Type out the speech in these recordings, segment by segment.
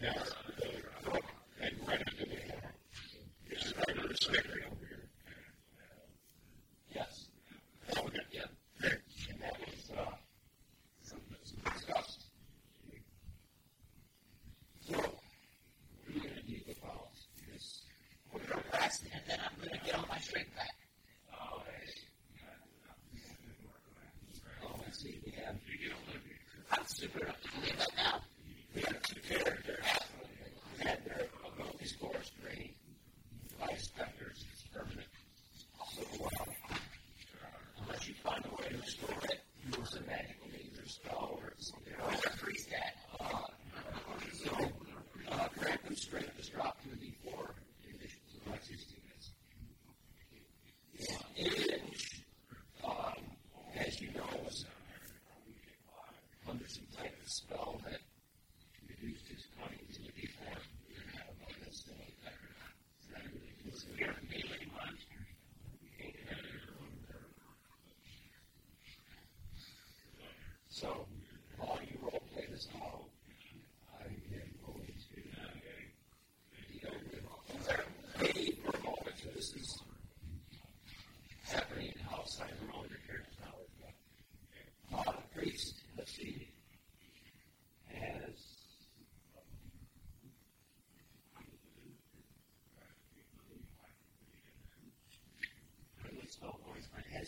Yes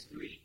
is 3.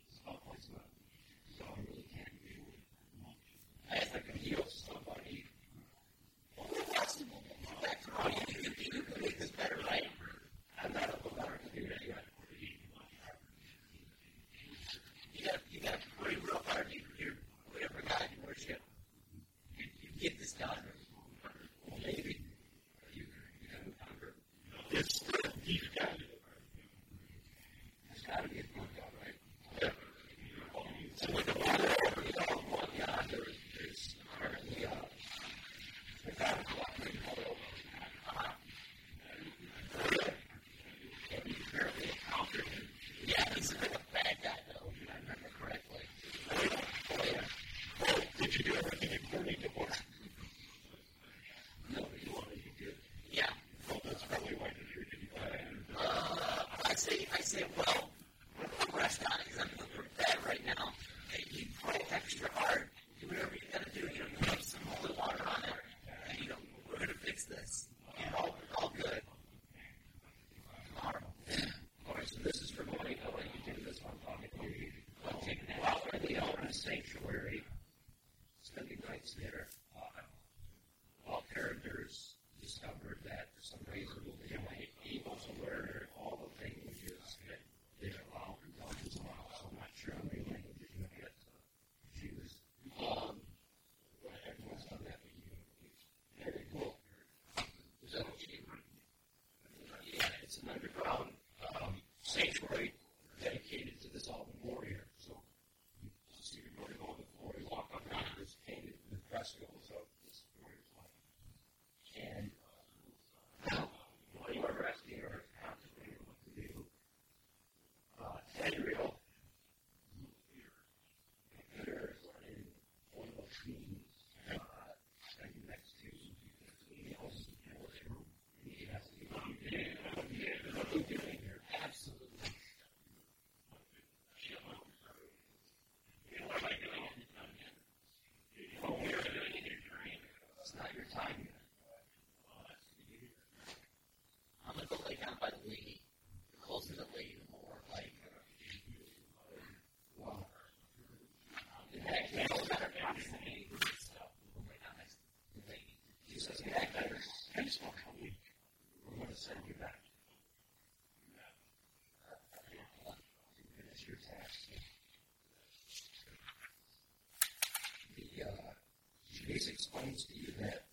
Jesus explains to you that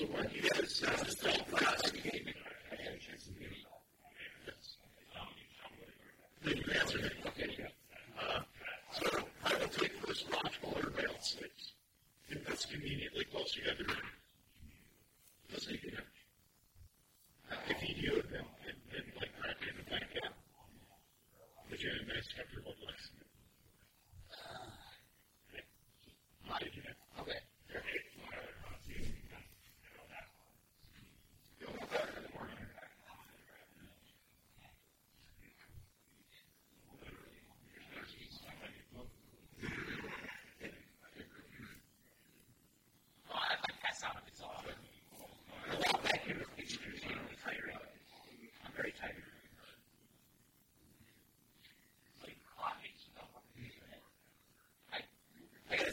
So what you got to understand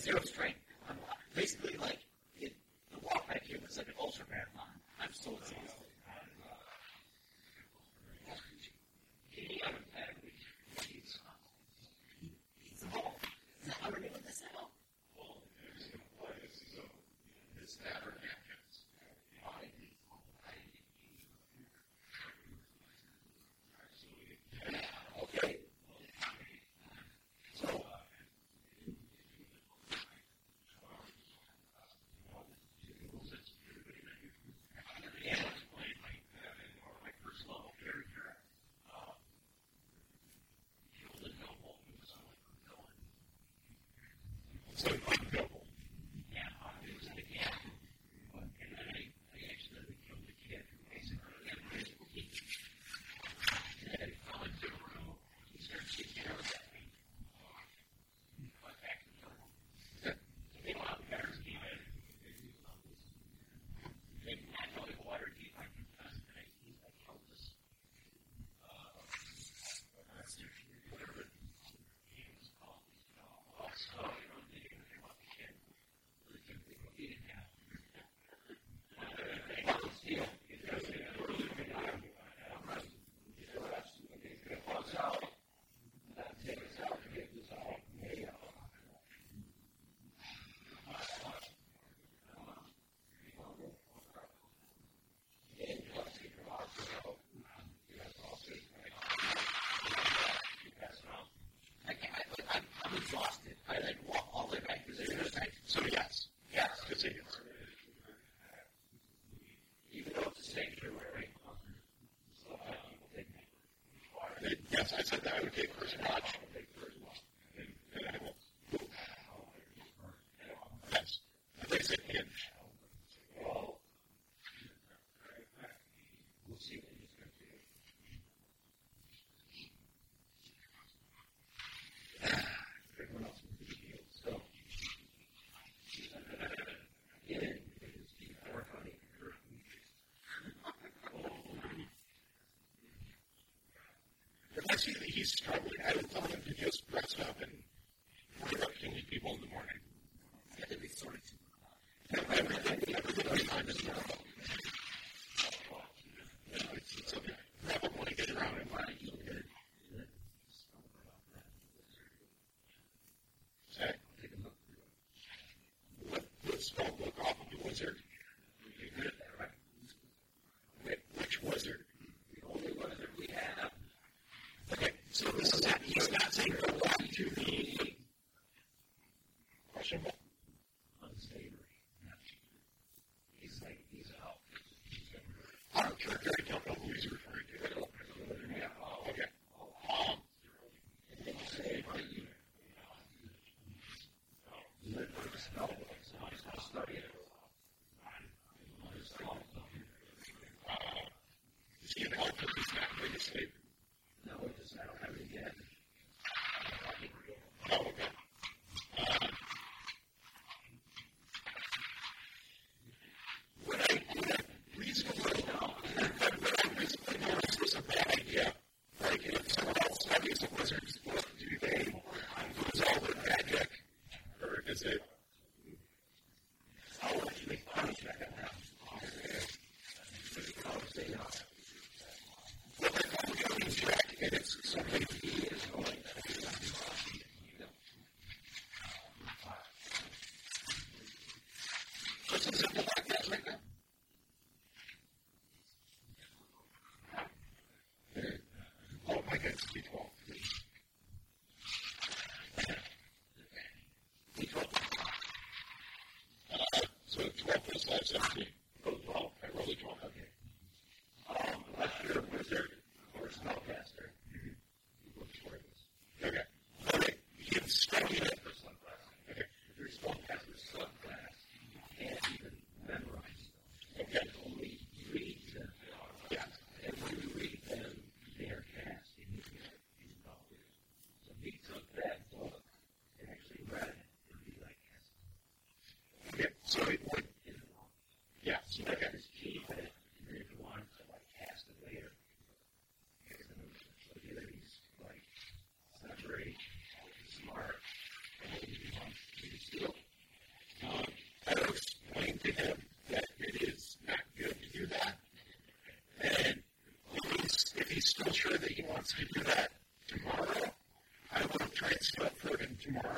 zero strain on water. Basically, like papers or not I see that he's struggling, I would tell him to just dress up and guys up there. sure that he wants to do that tomorrow, I will try and for him tomorrow.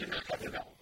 original capital.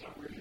some weird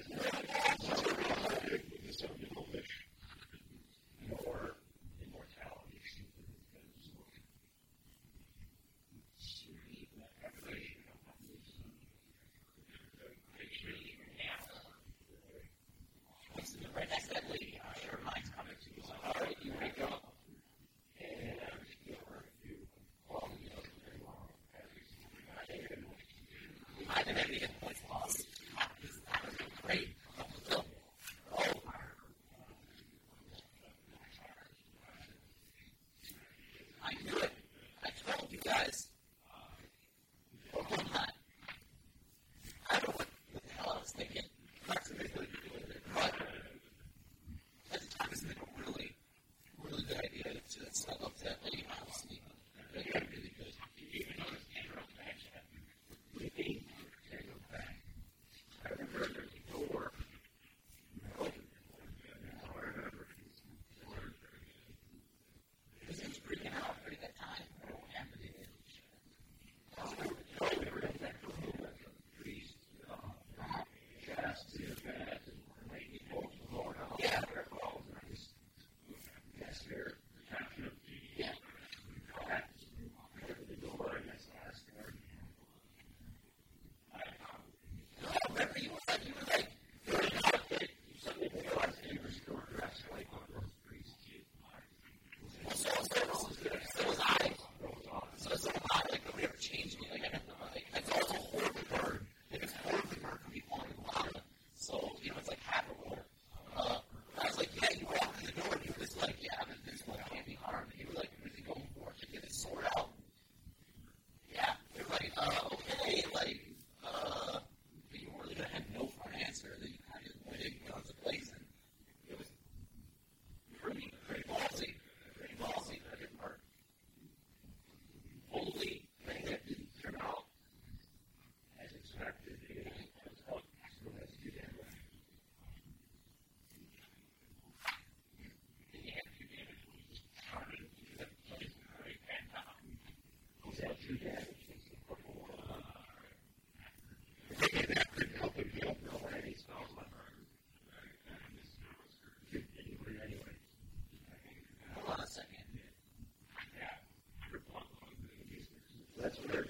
That's very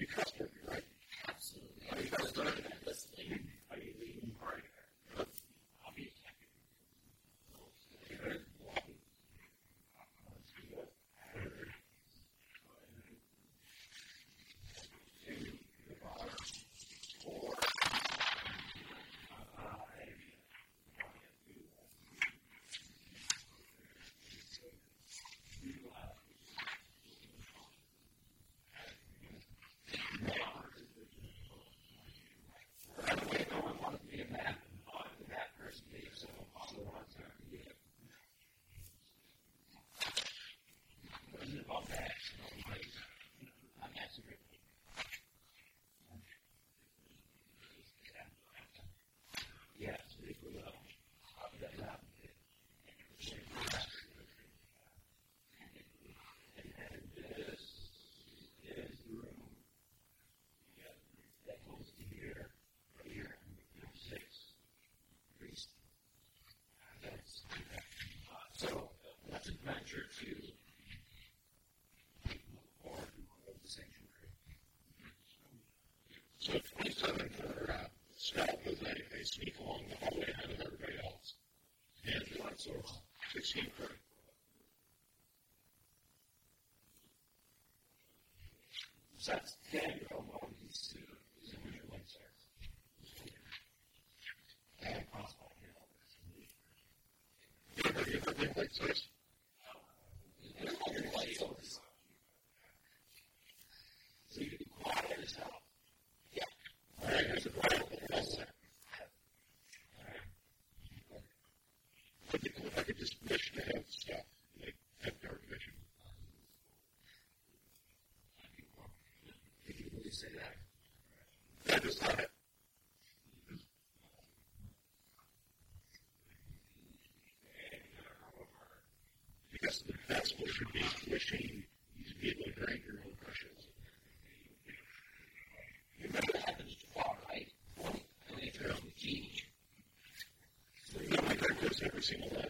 because single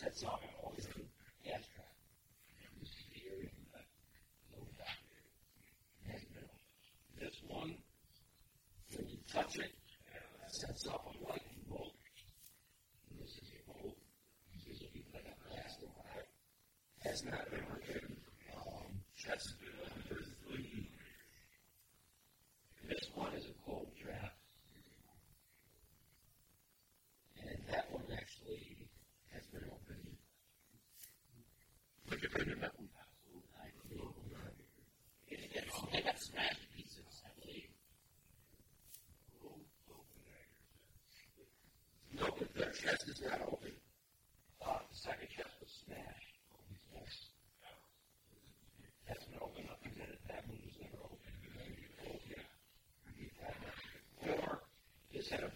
sets off instead of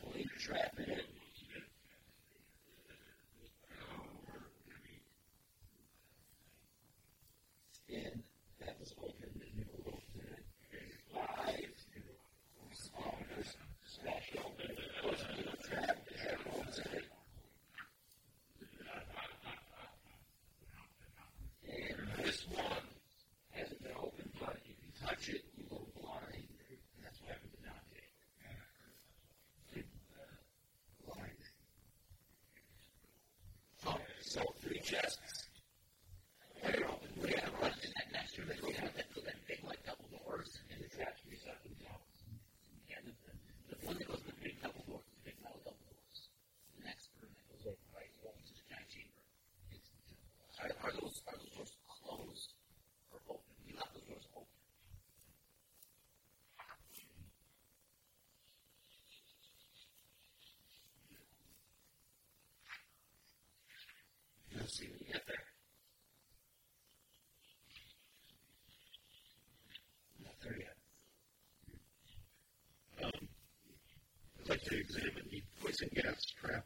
examine the poison gas trap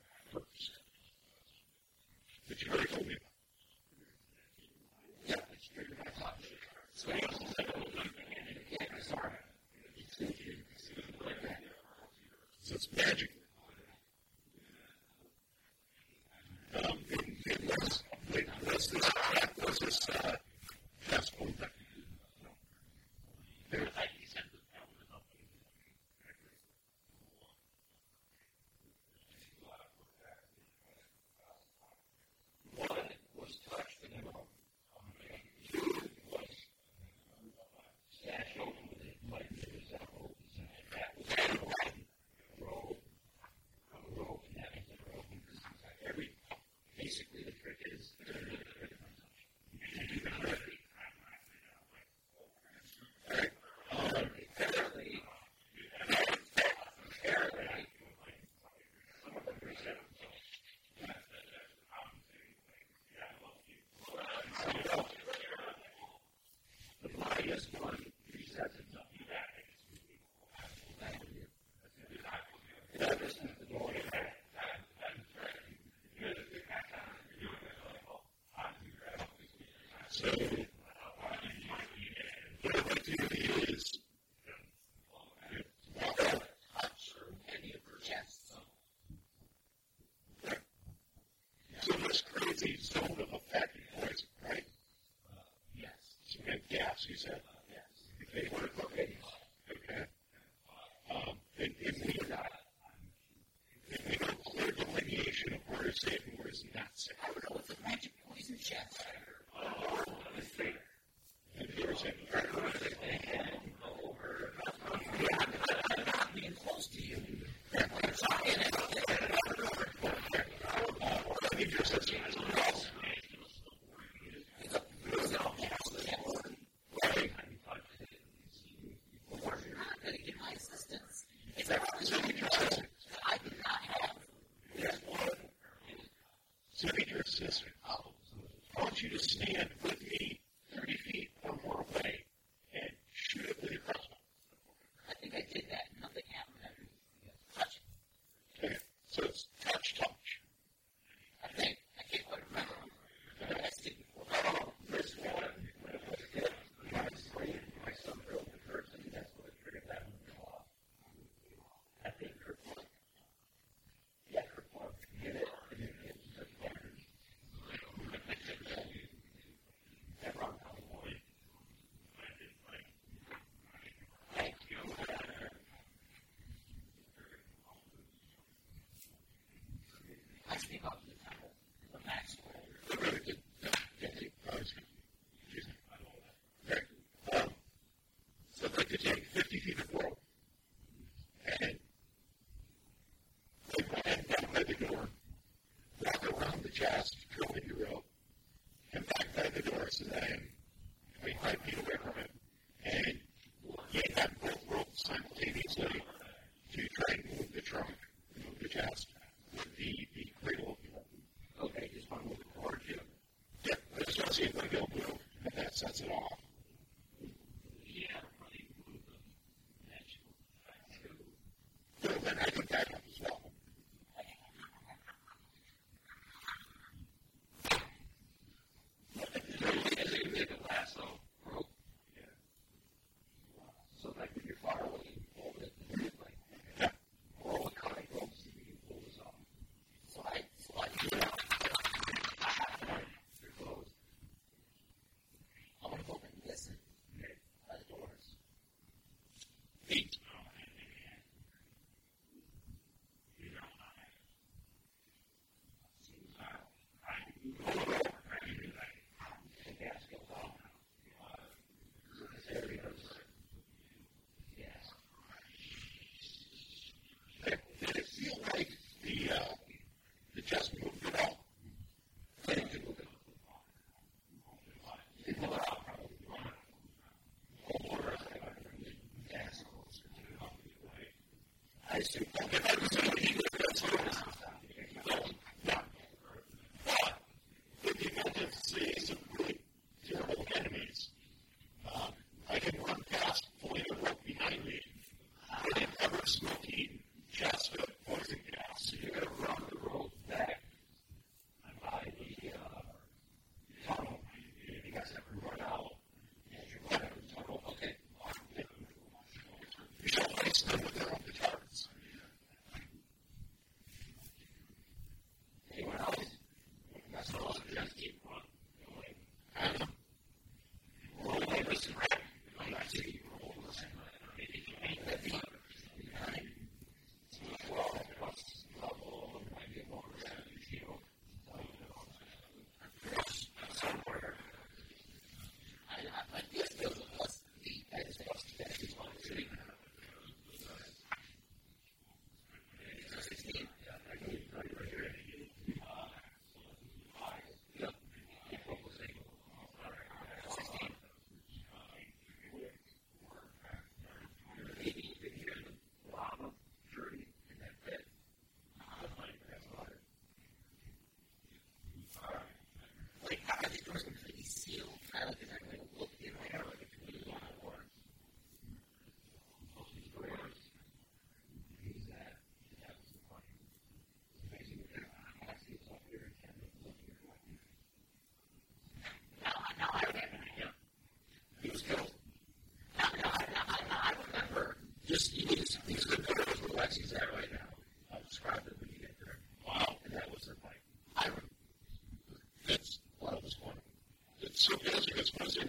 actually got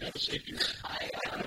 no safety net. I, I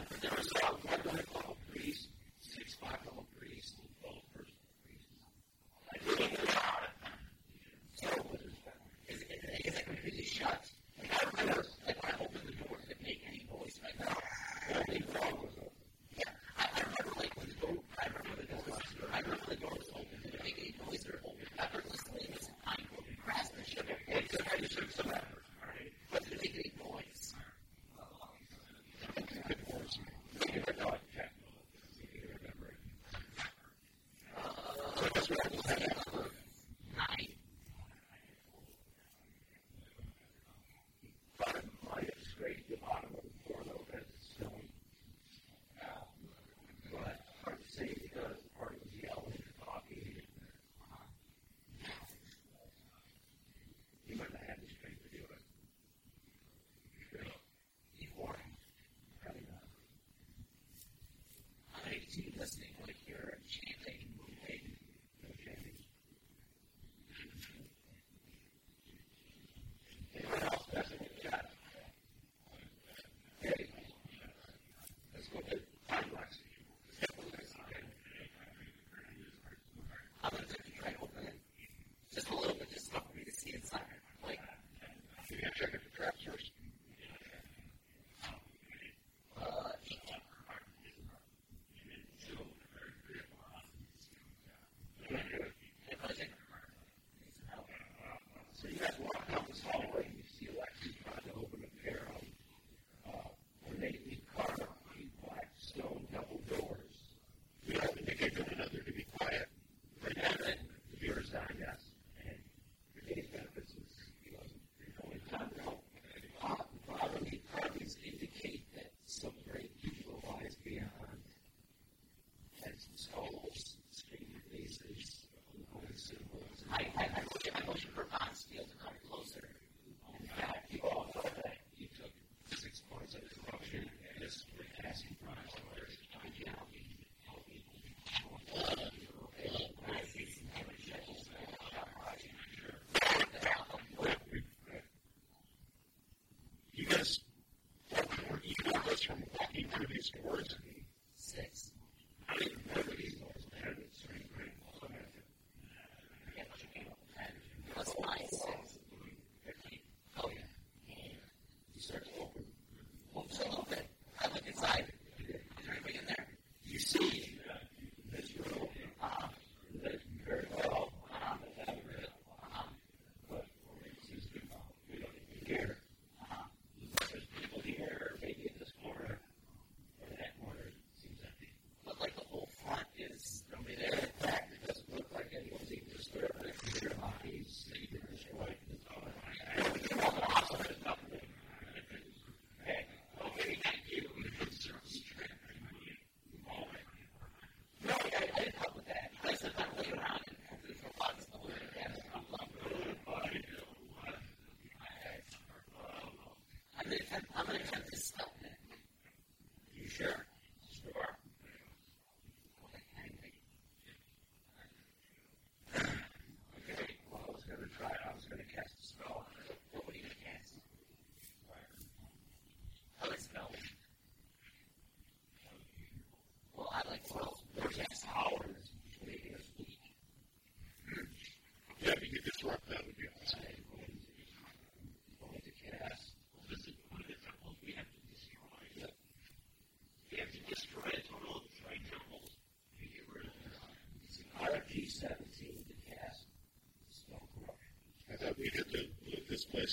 continue listening. through these words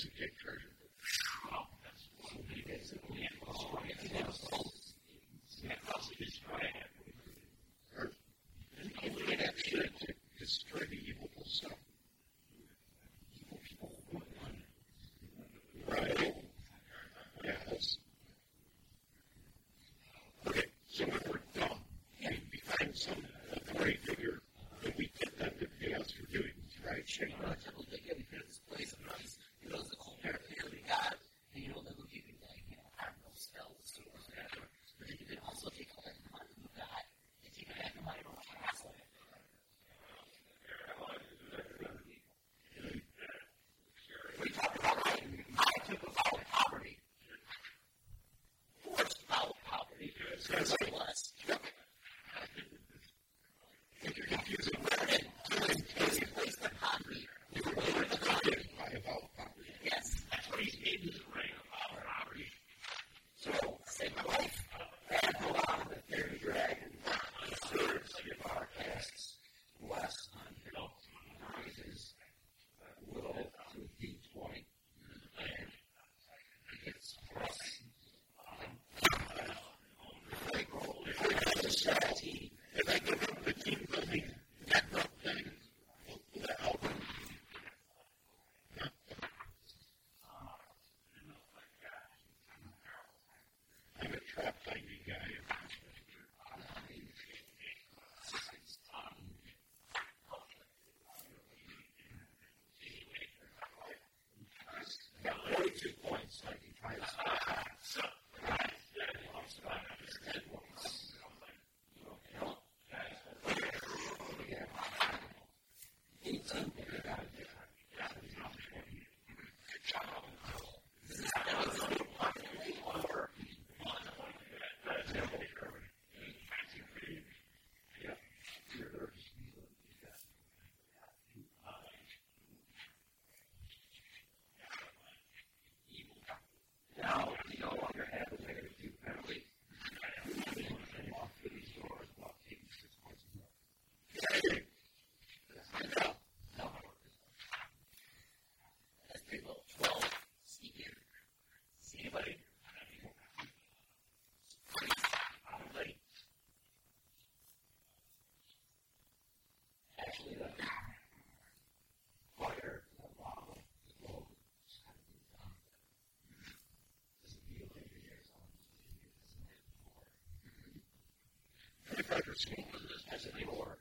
as a king. Yes. writers' union business anymore.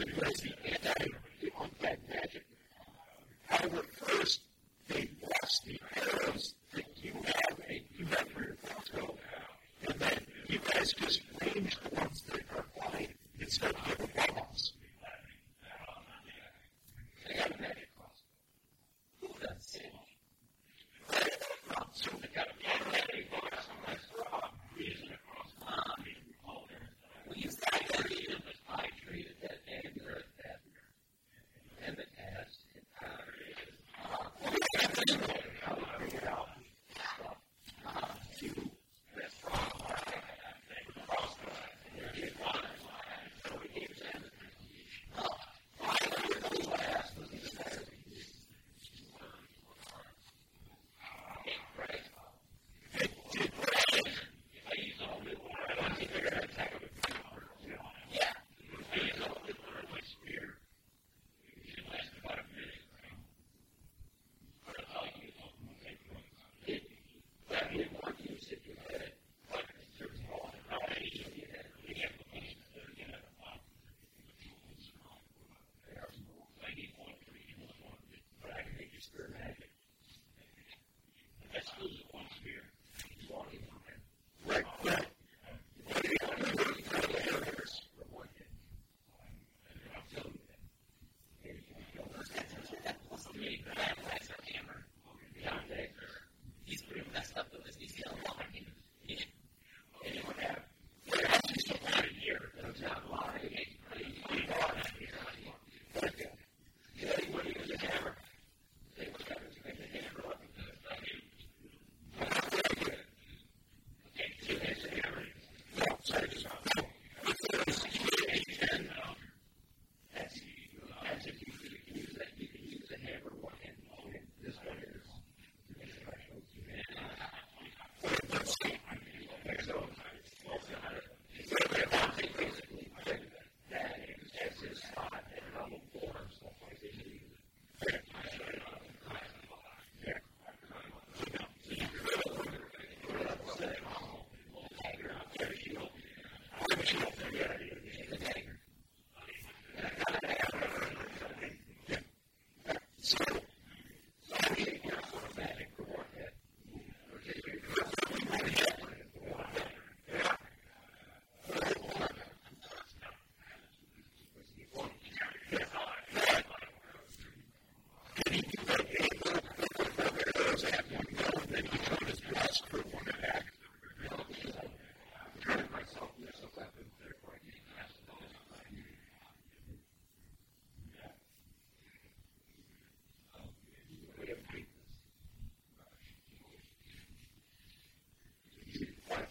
too crazy.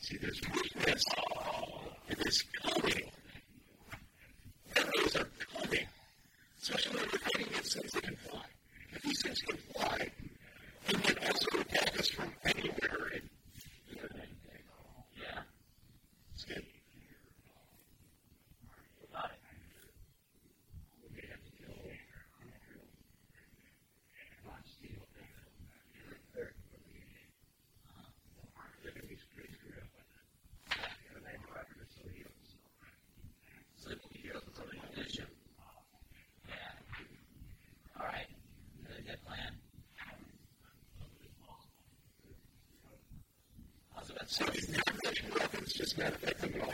See, there's movement. It is coming. is manifesting in all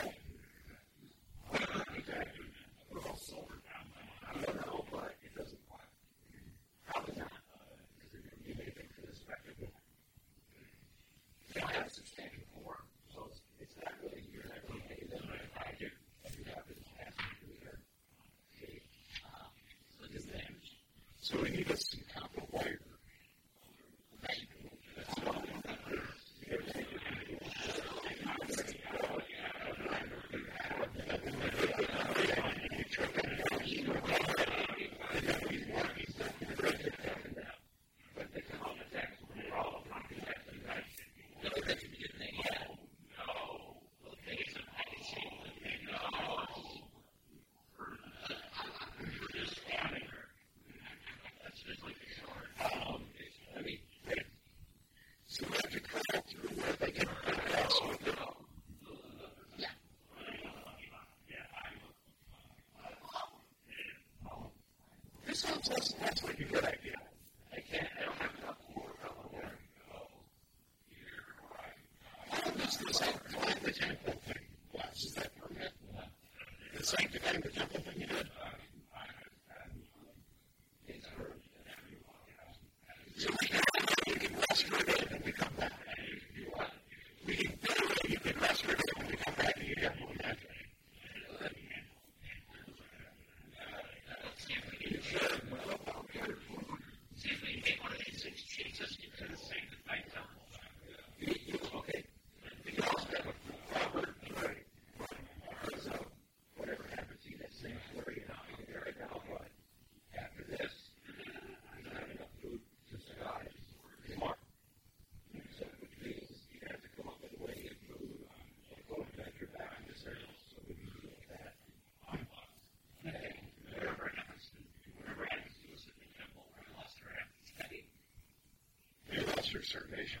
that's what you get your salvation.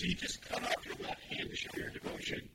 So you just cut off your left hand to show your devotion.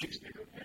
seems to have been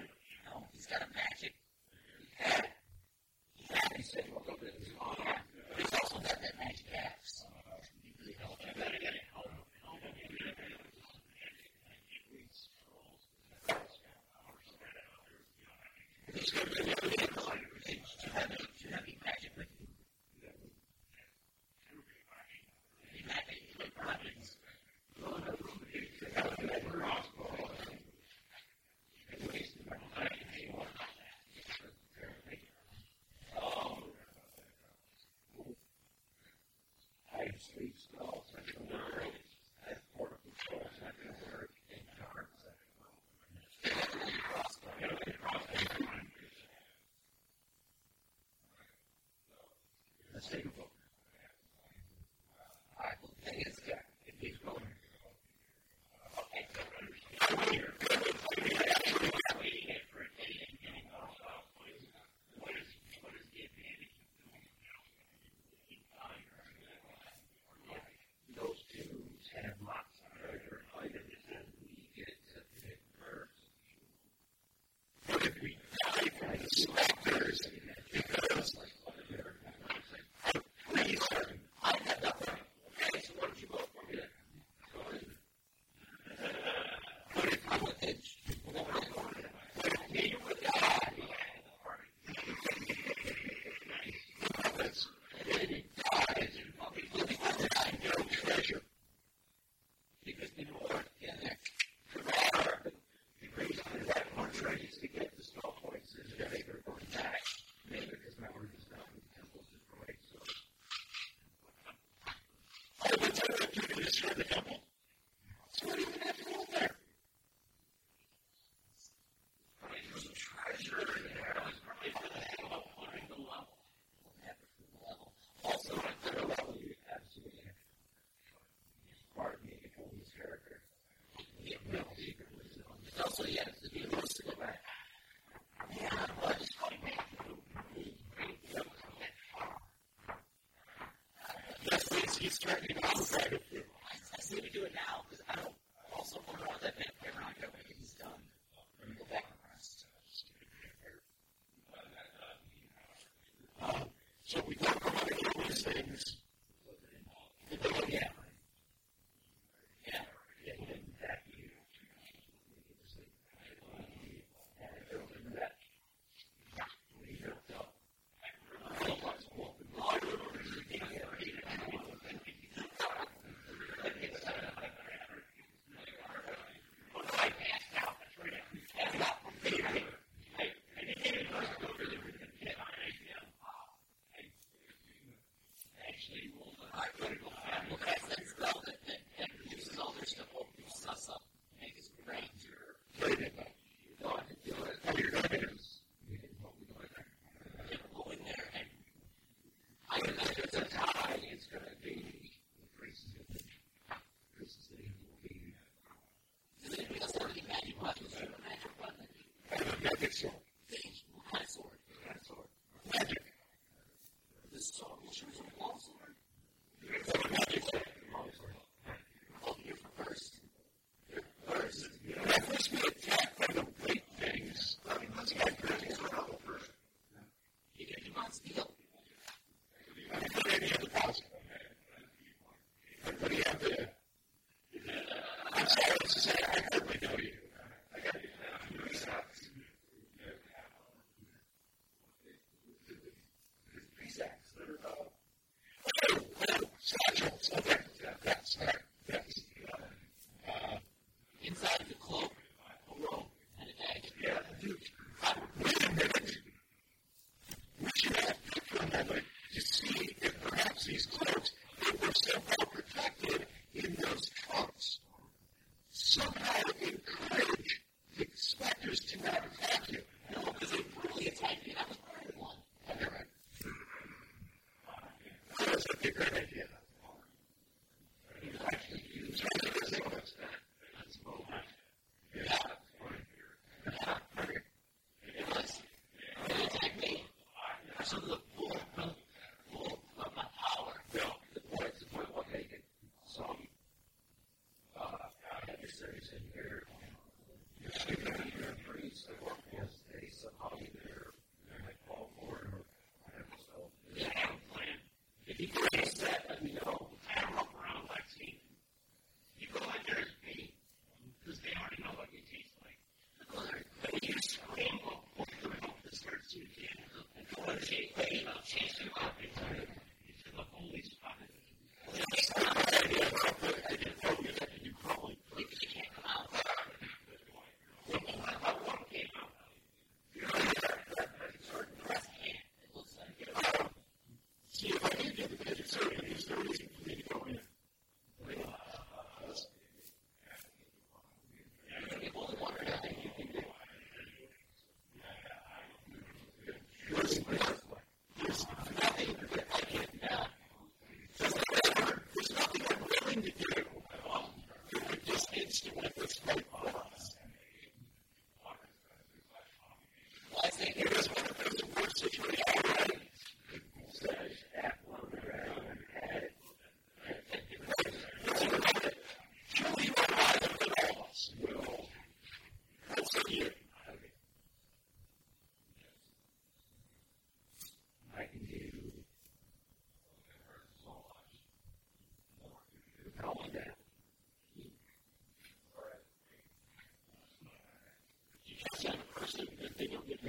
they don't get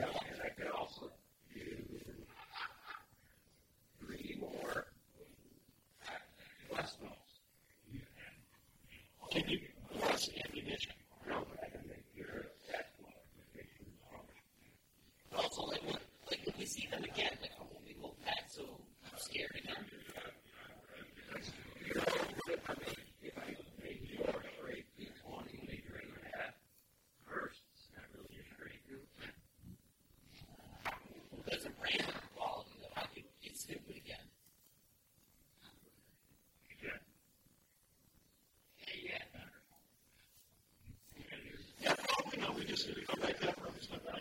person to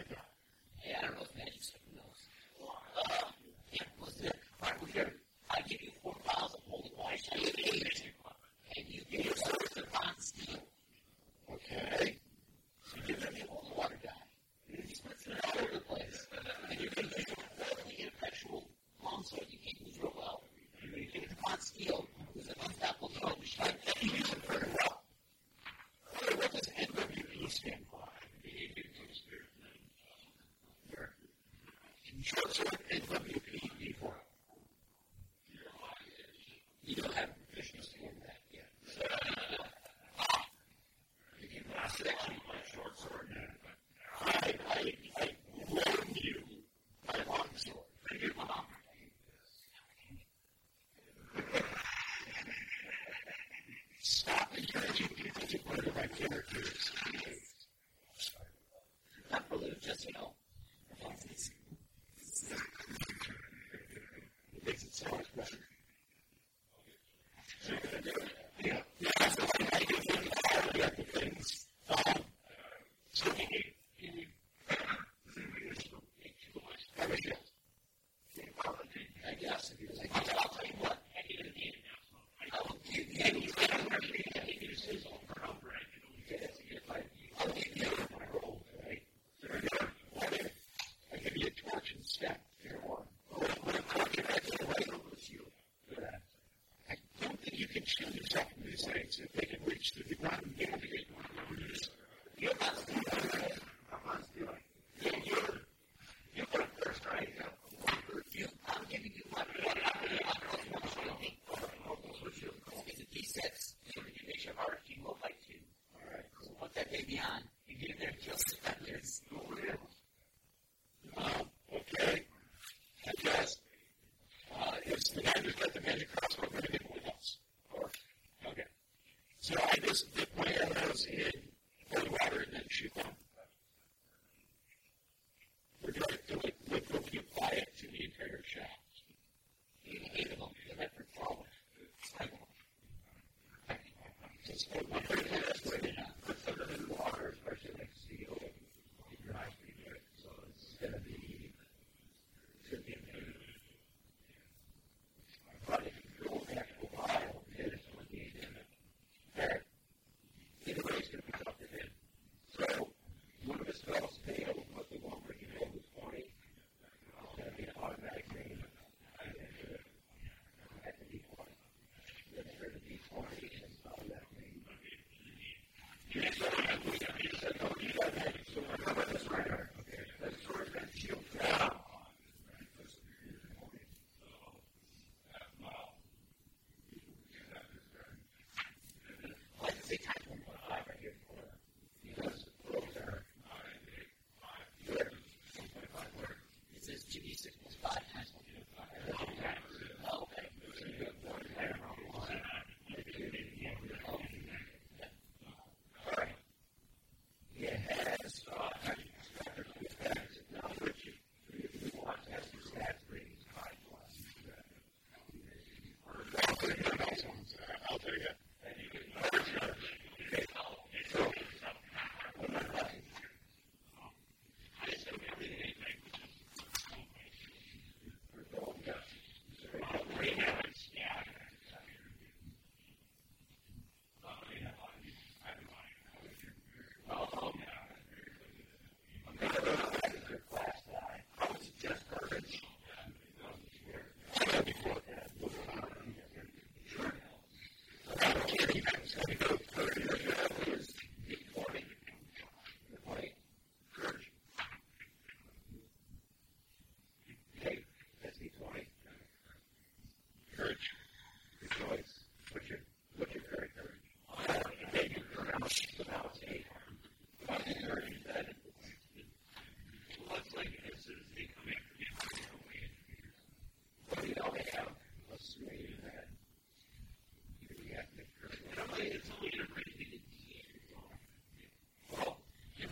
characters America.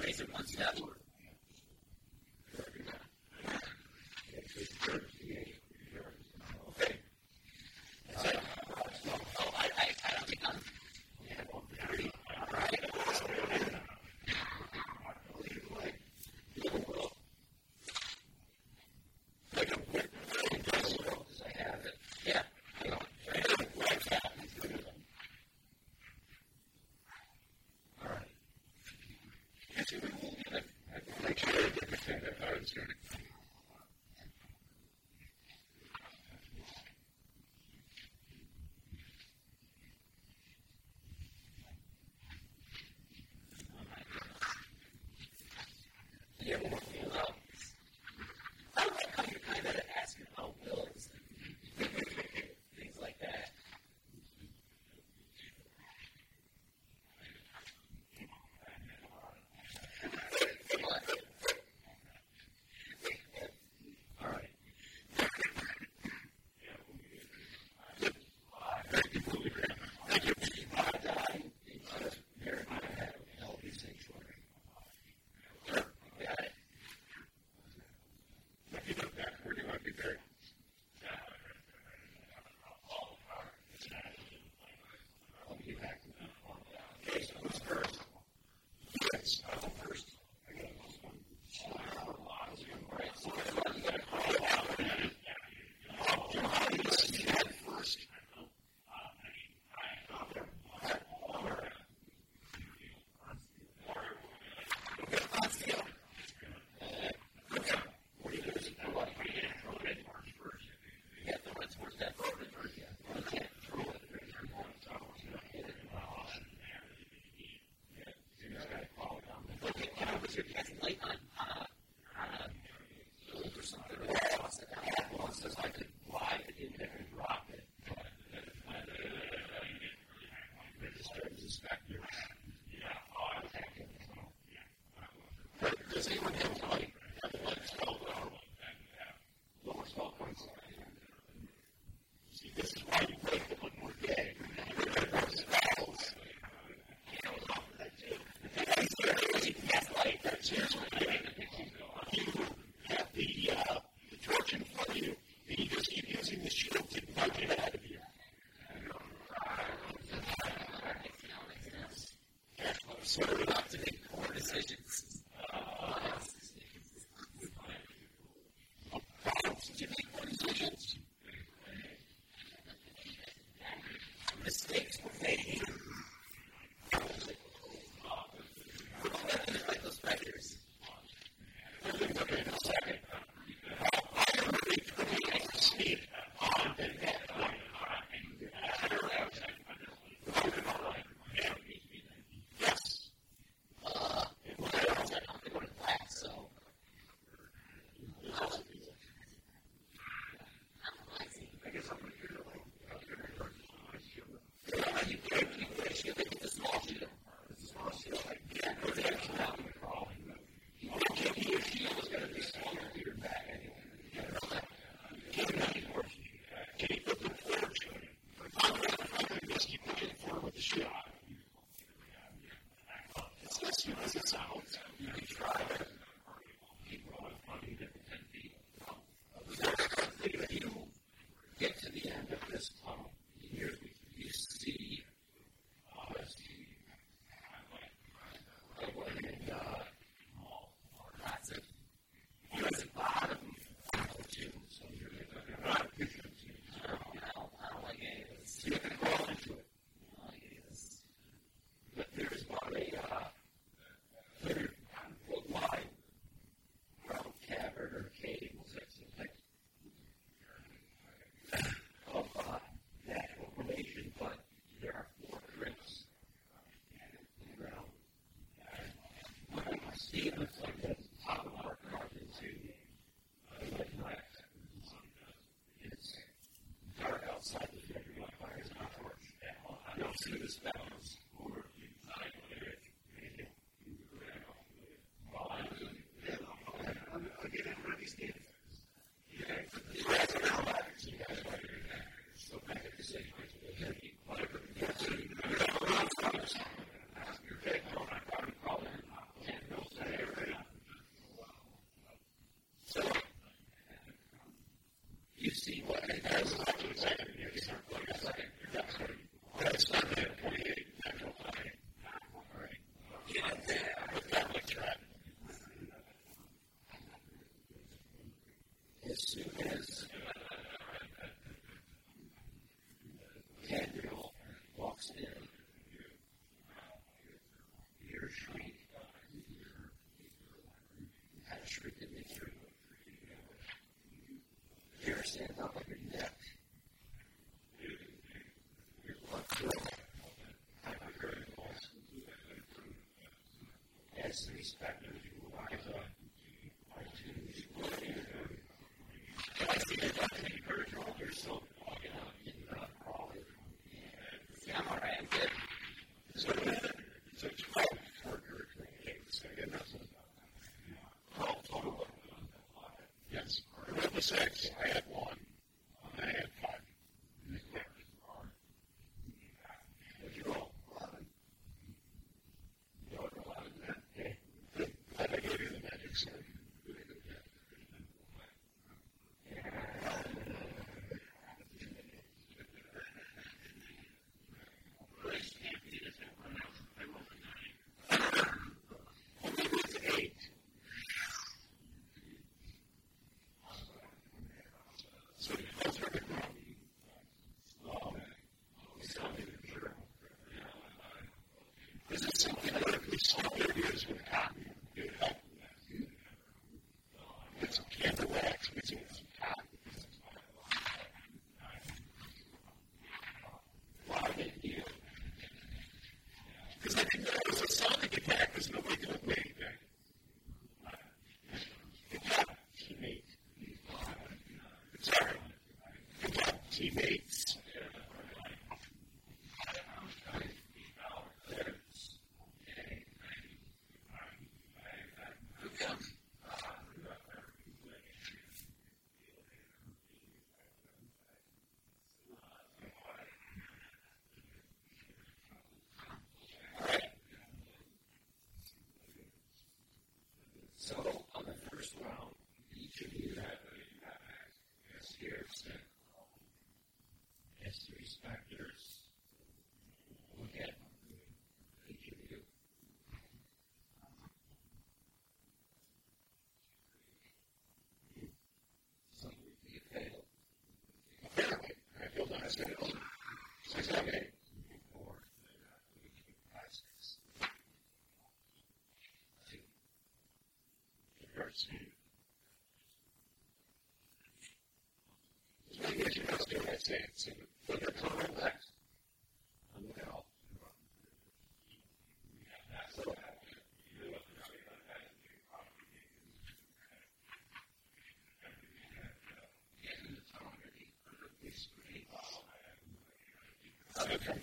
faith in oneself.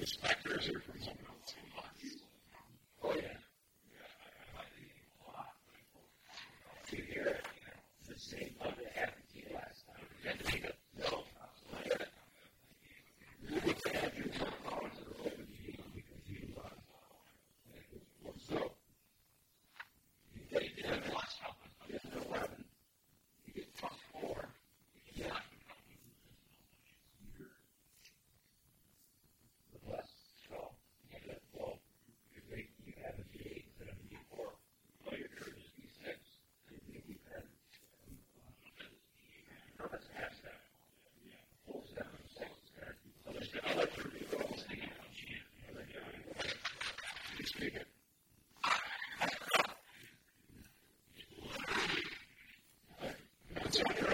these factors are That's right.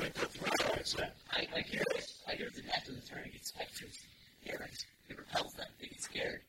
I, I hear this. I hear the net in the turning its specters. Hear it. It repels them. They get scared.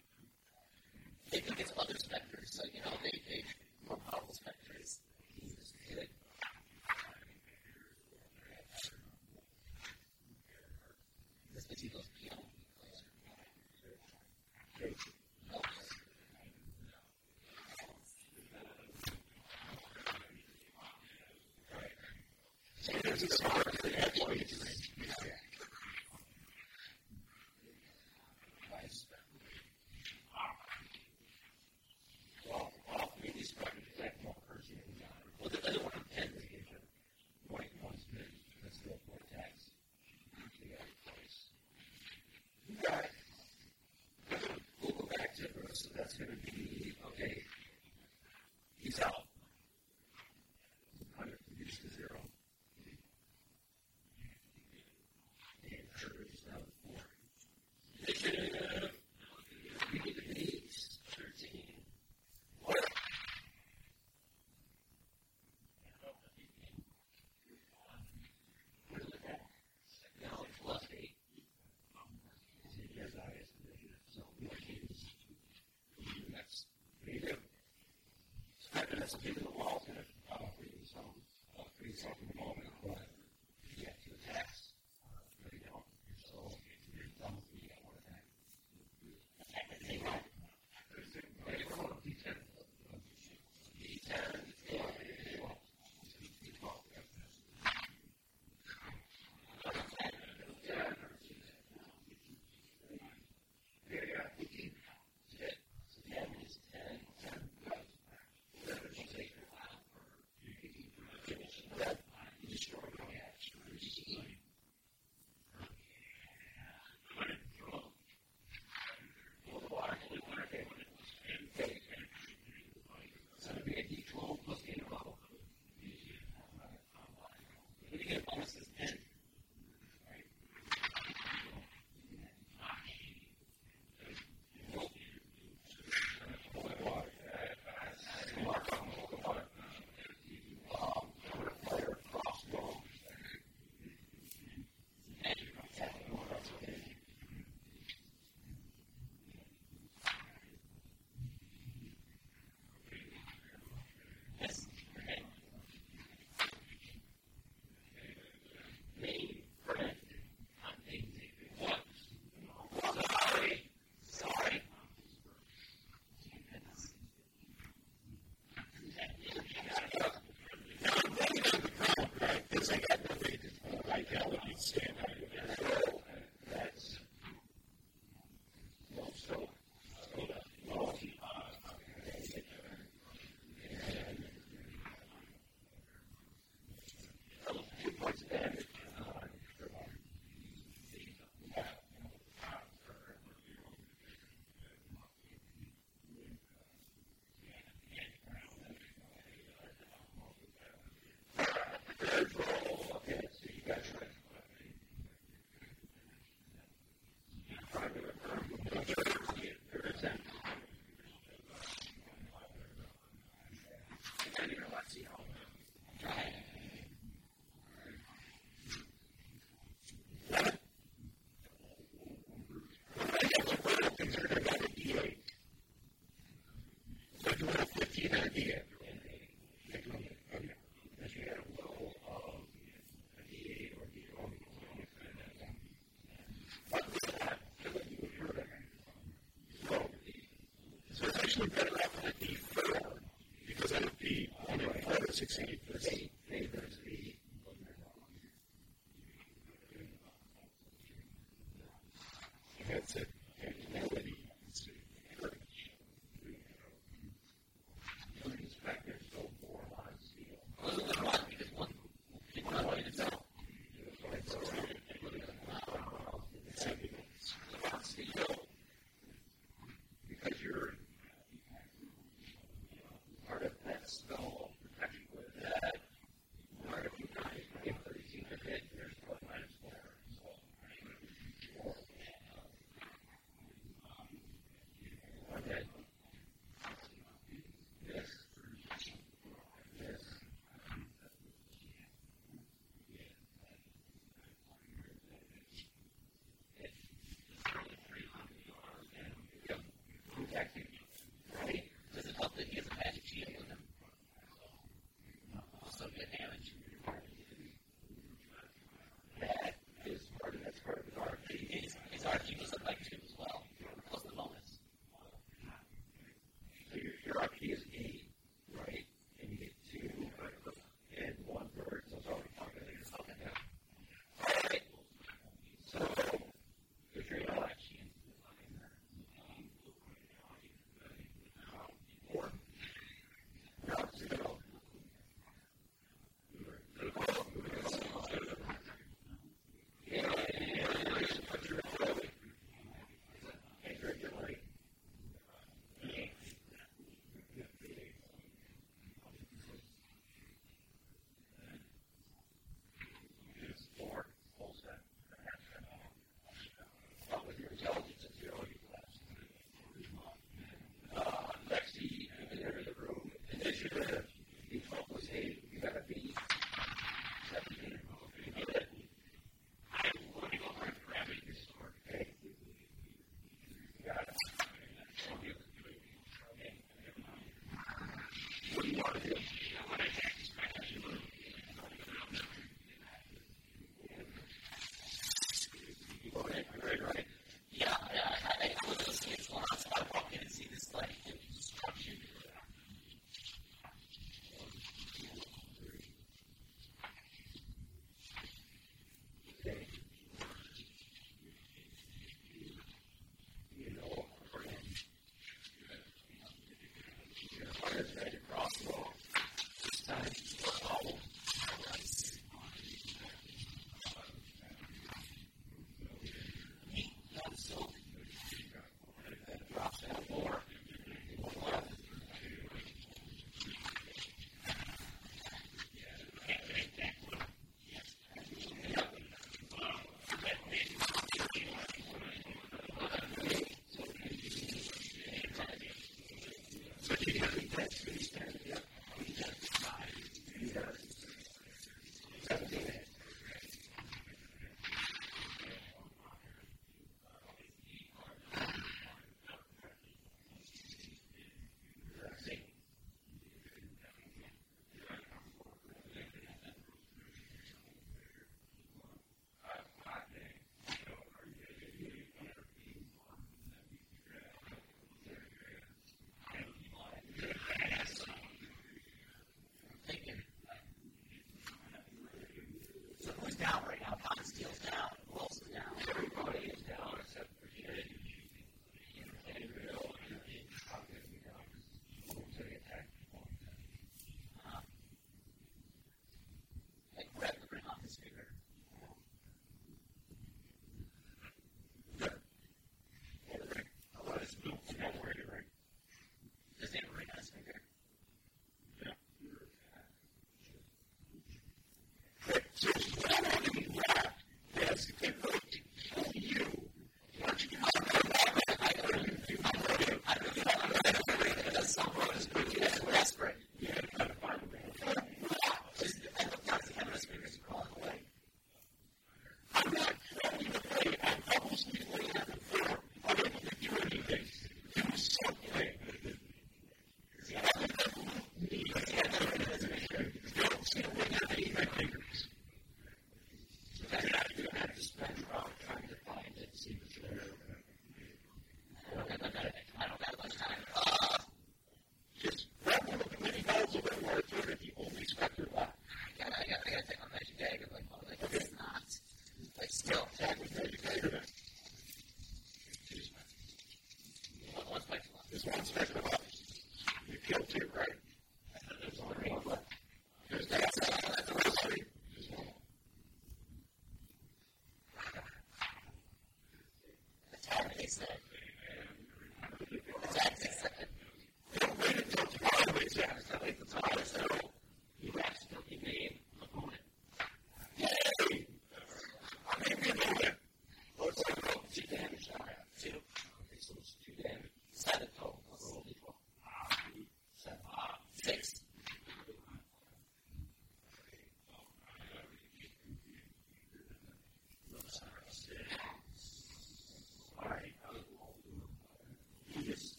idea.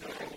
doing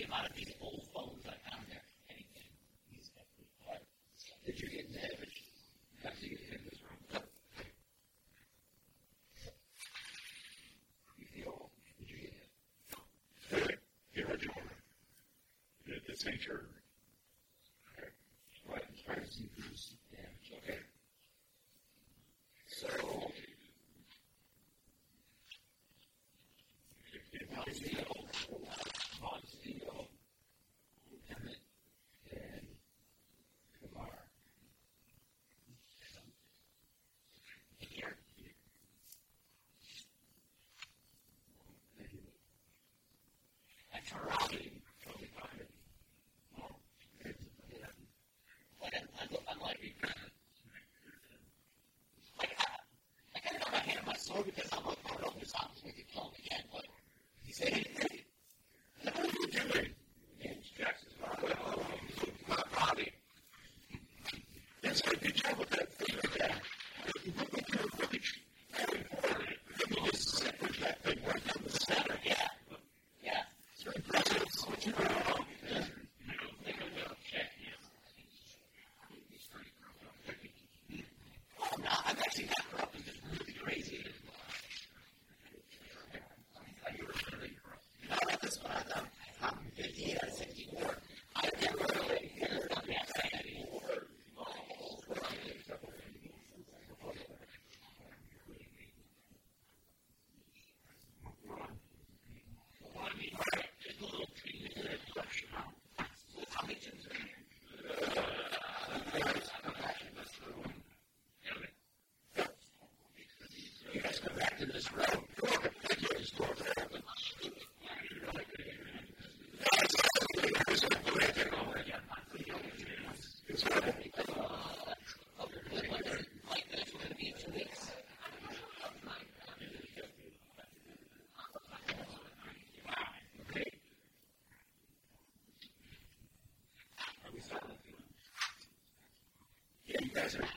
ibadet desert.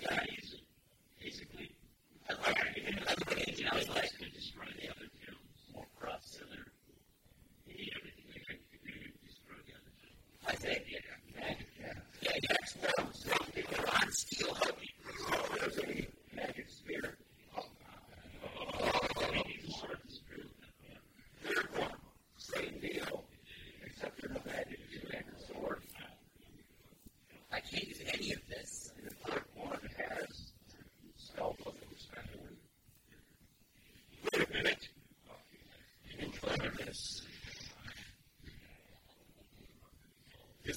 today.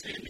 understand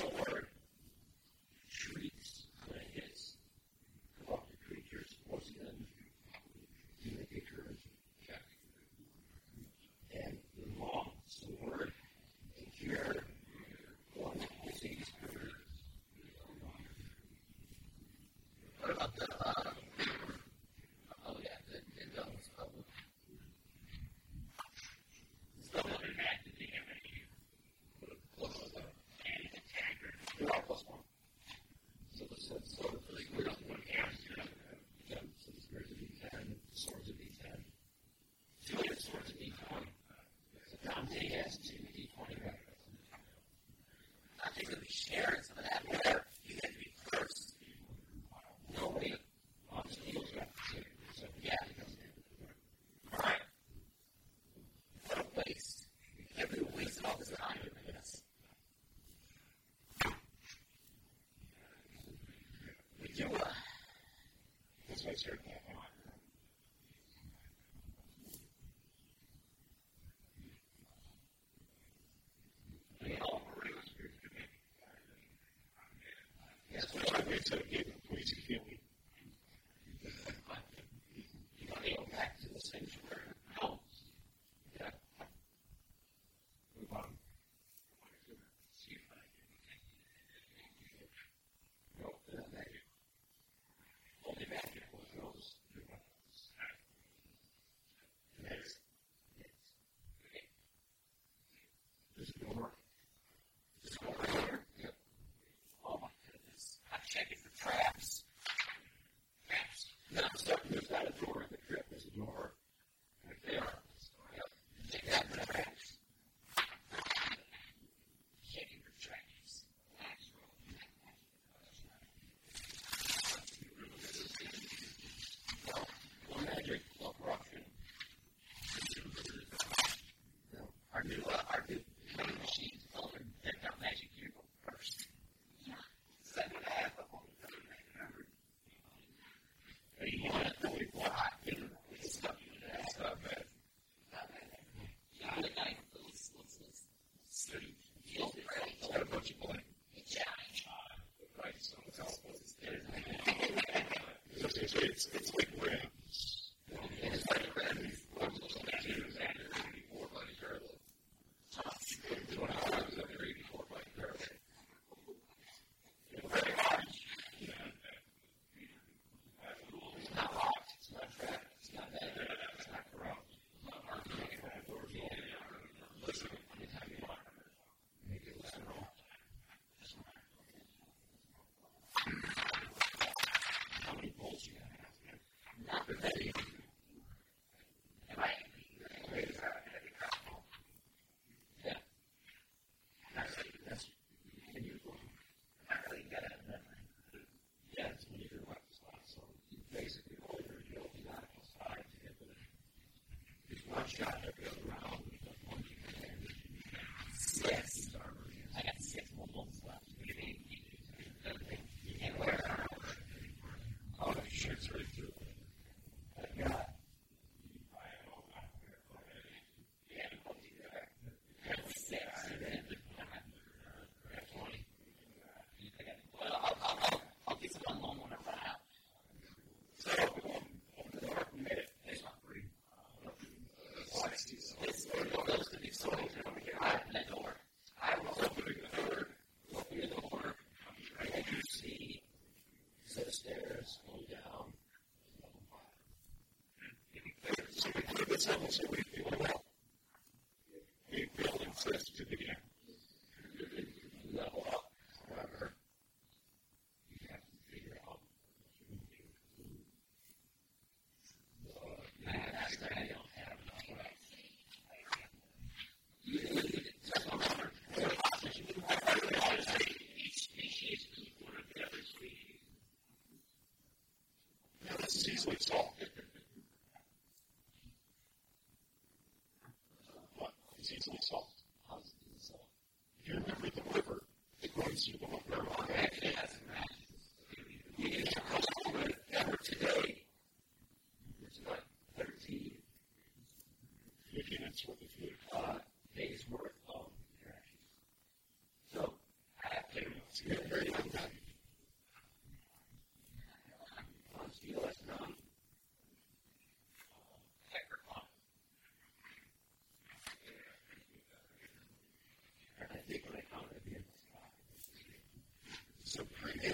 still work. I certainly have. it's almost always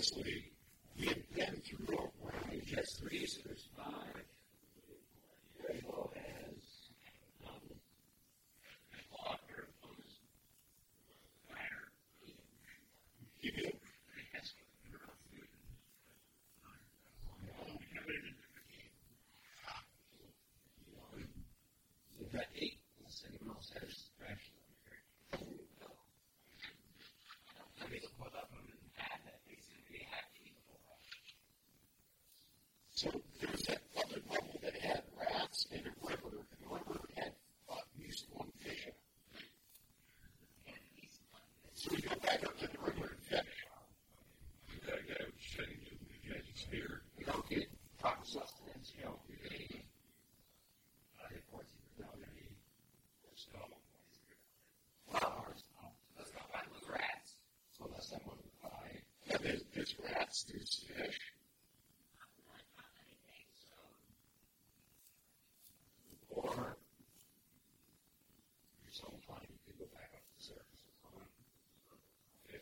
Wesley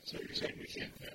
So you're saying we can't measure?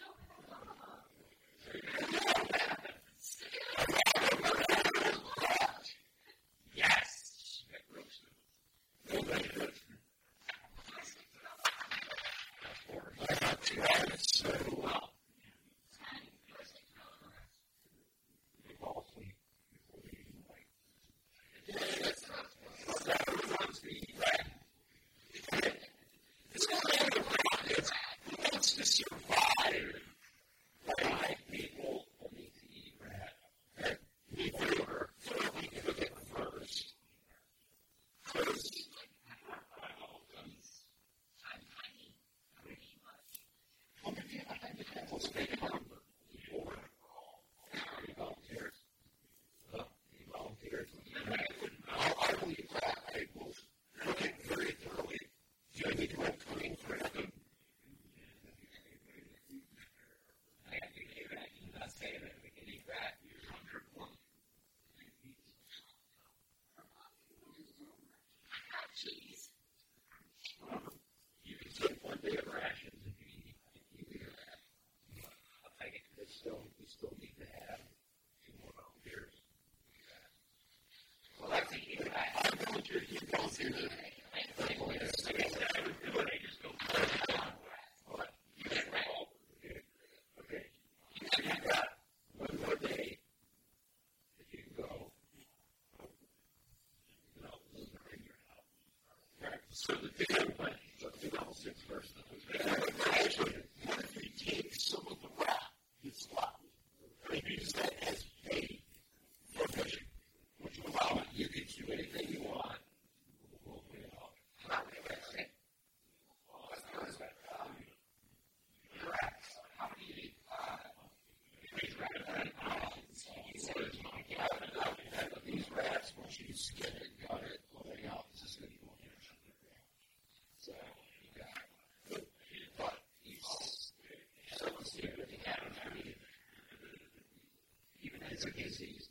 it's a disease.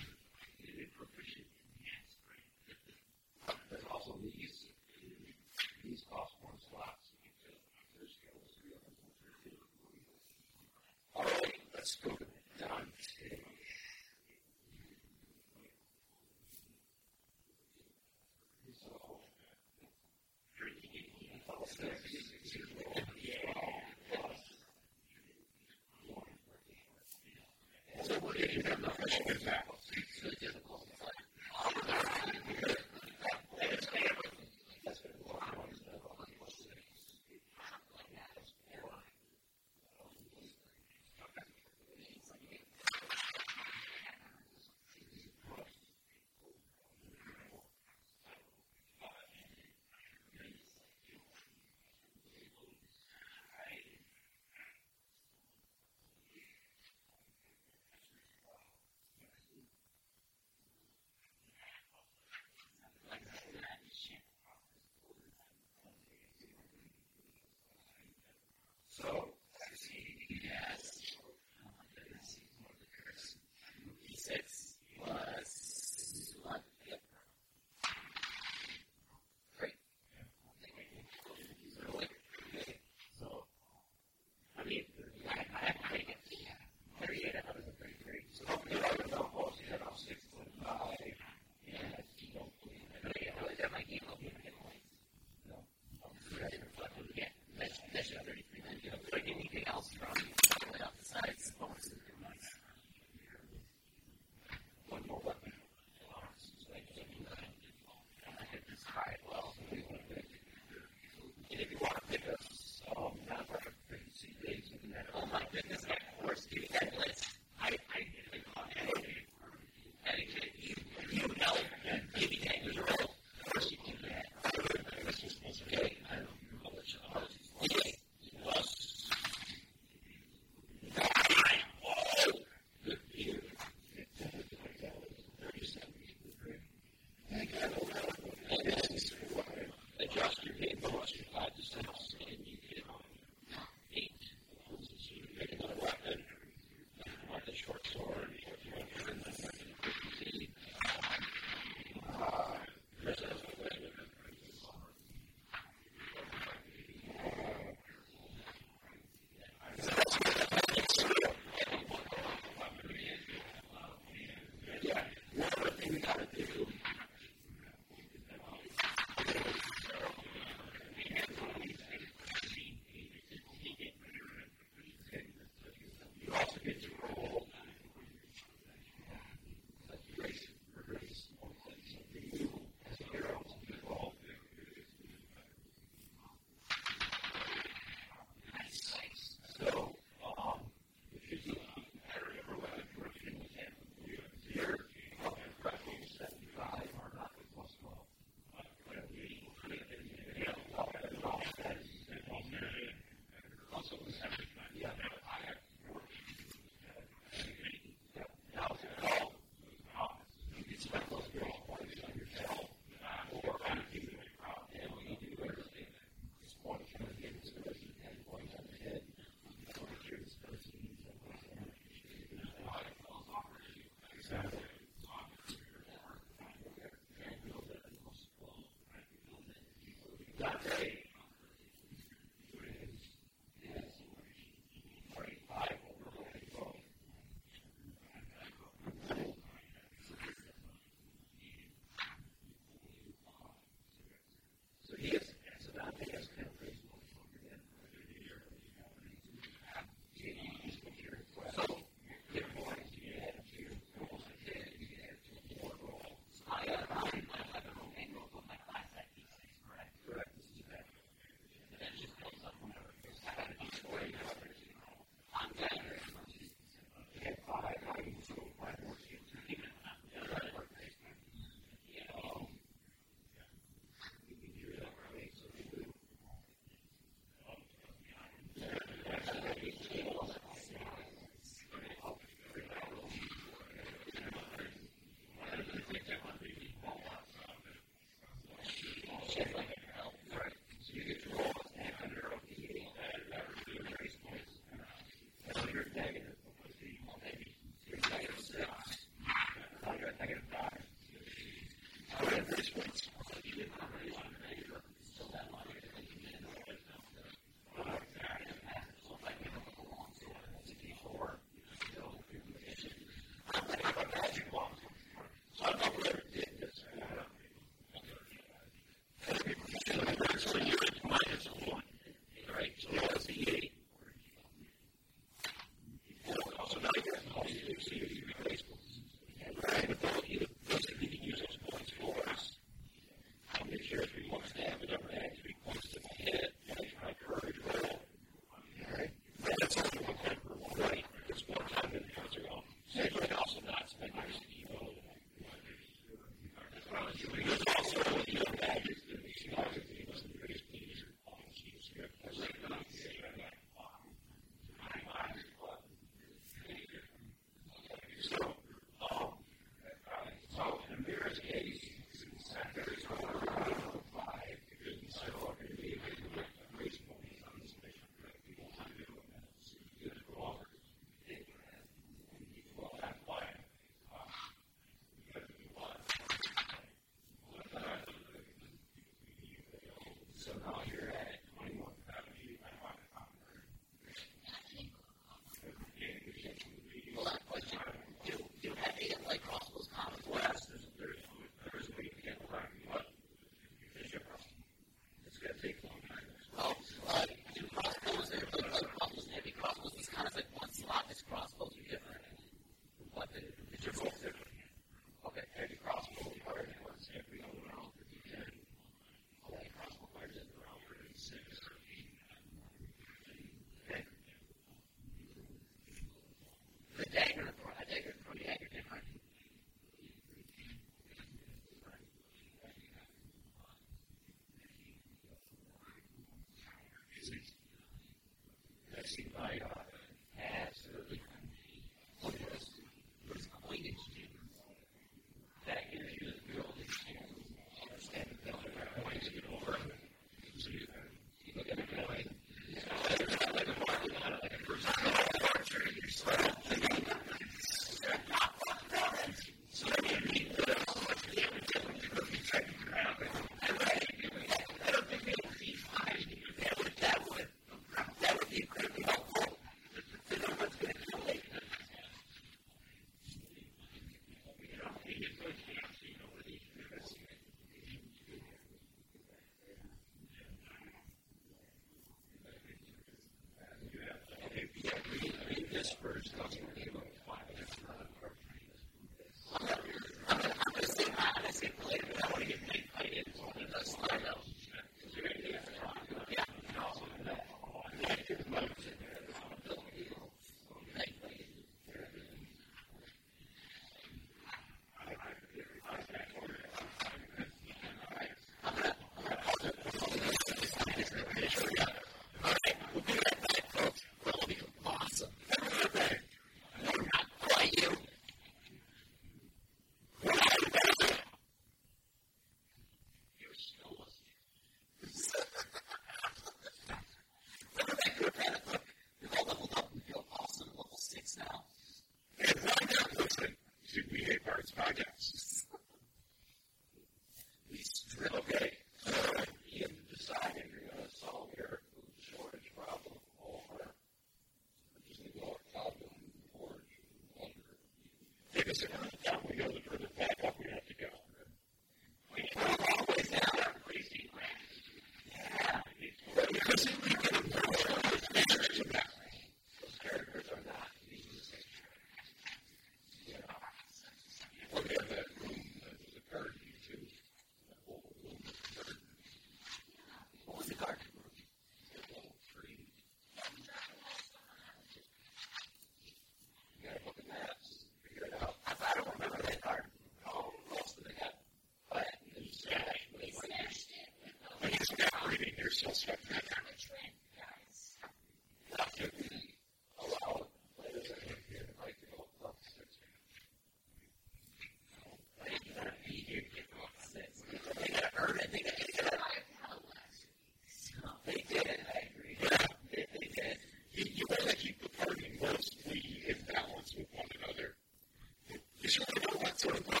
to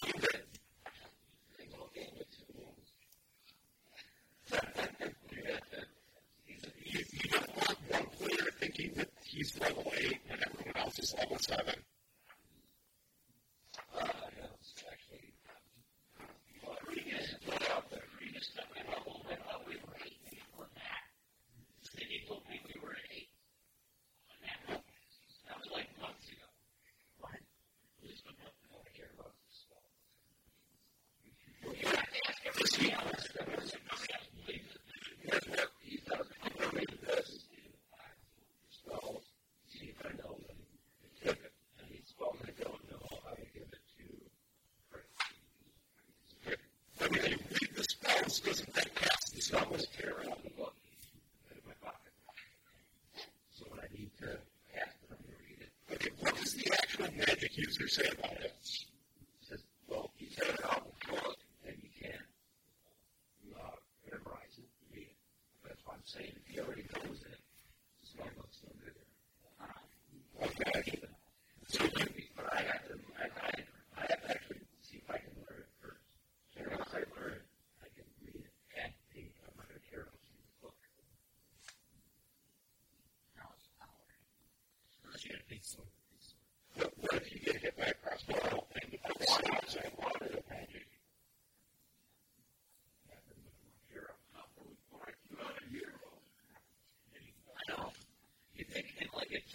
say about it.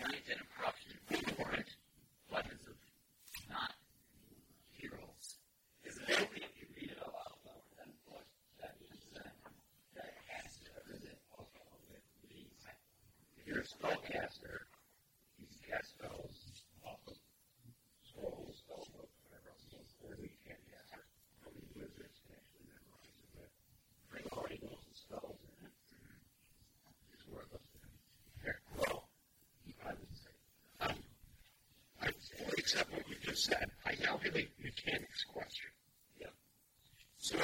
I identify. Except what you just said. I calculate mechanics question. Yeah. So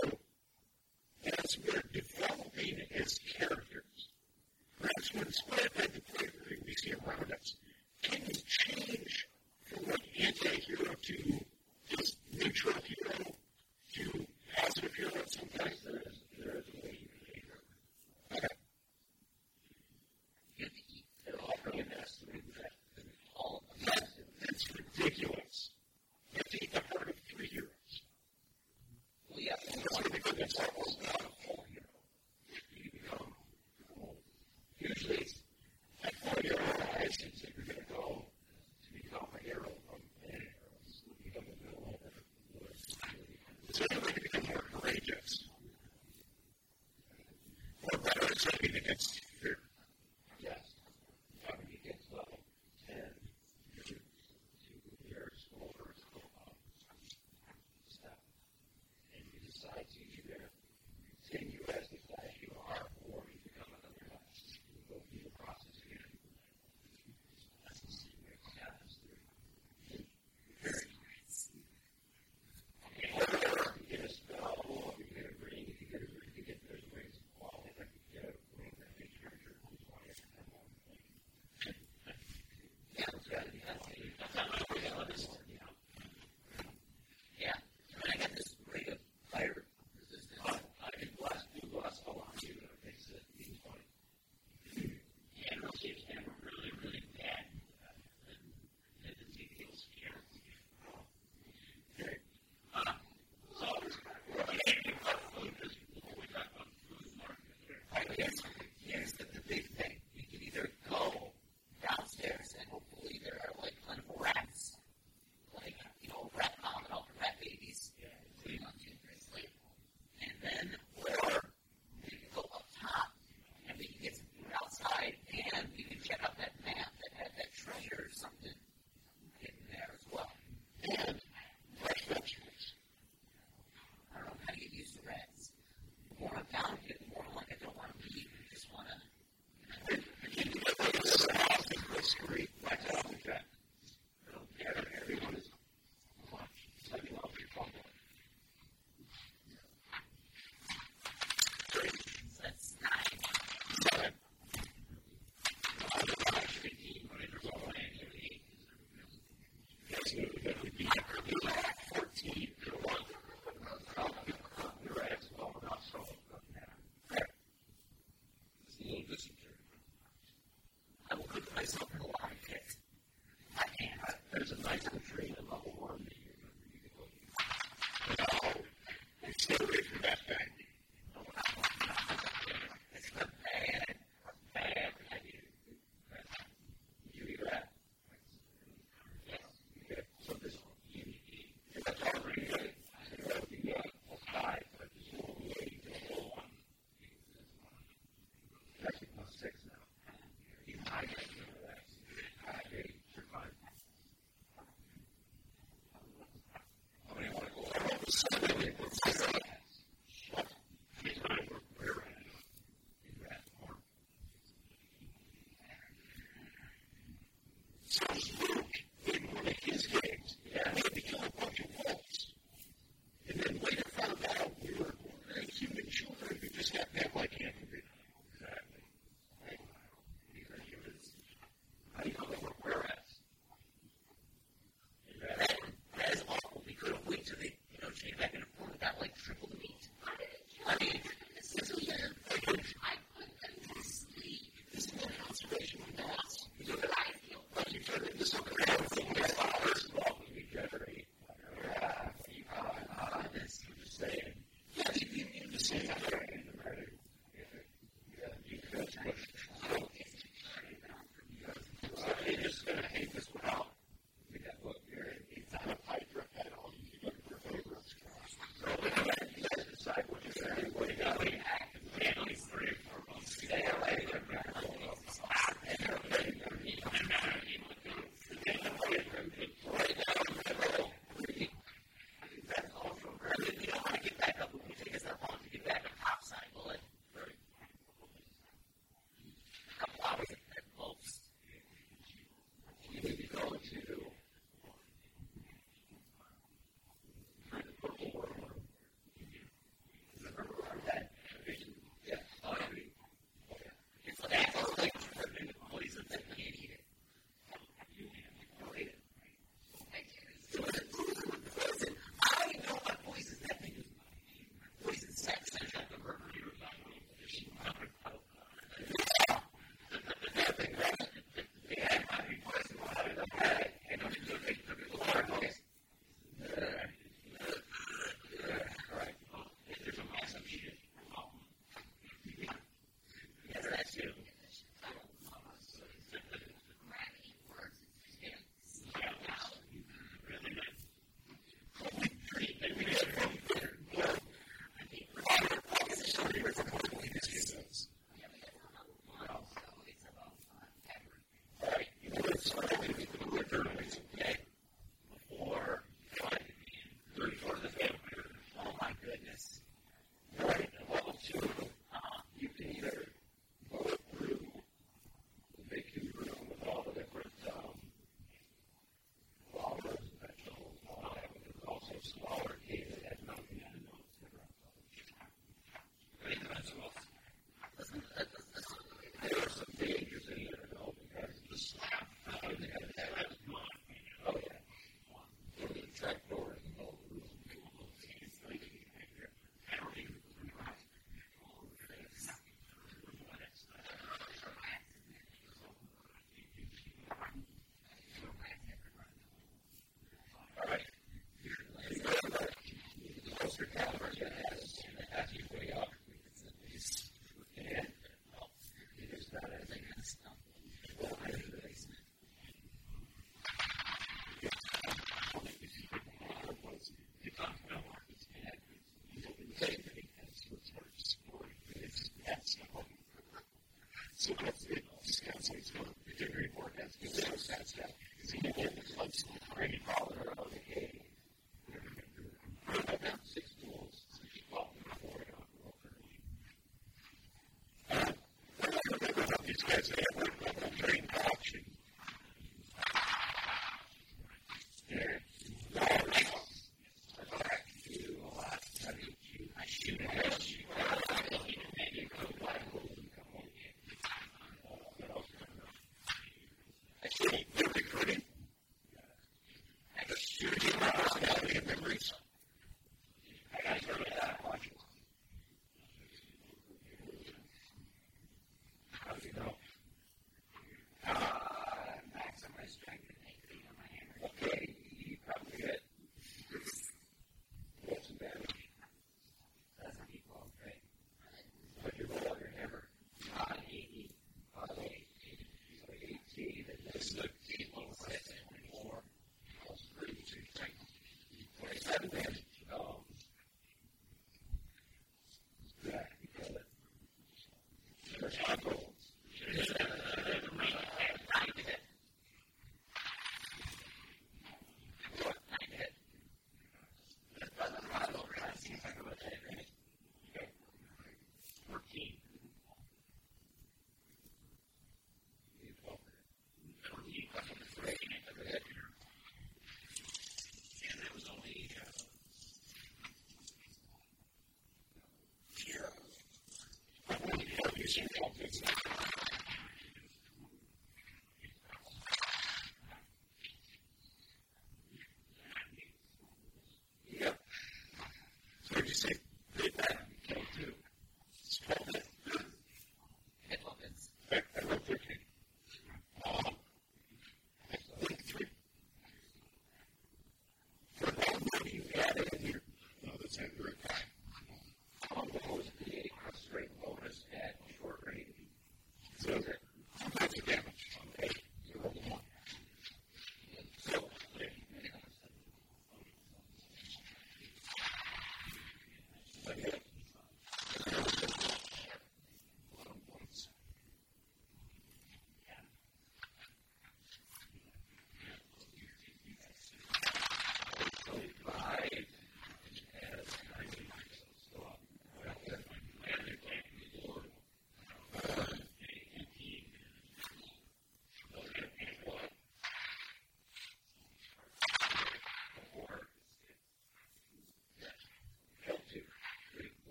you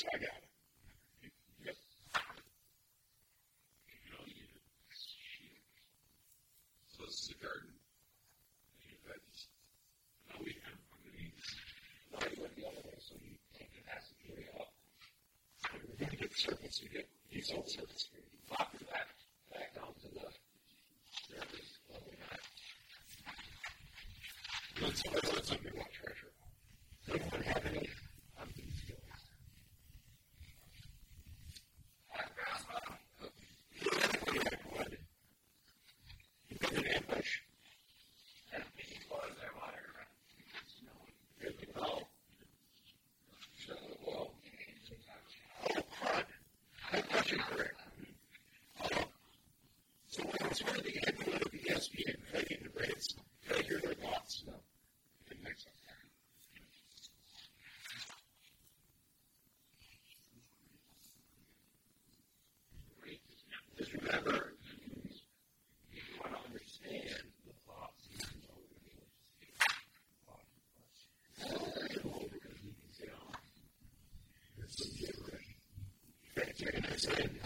so I got it. is in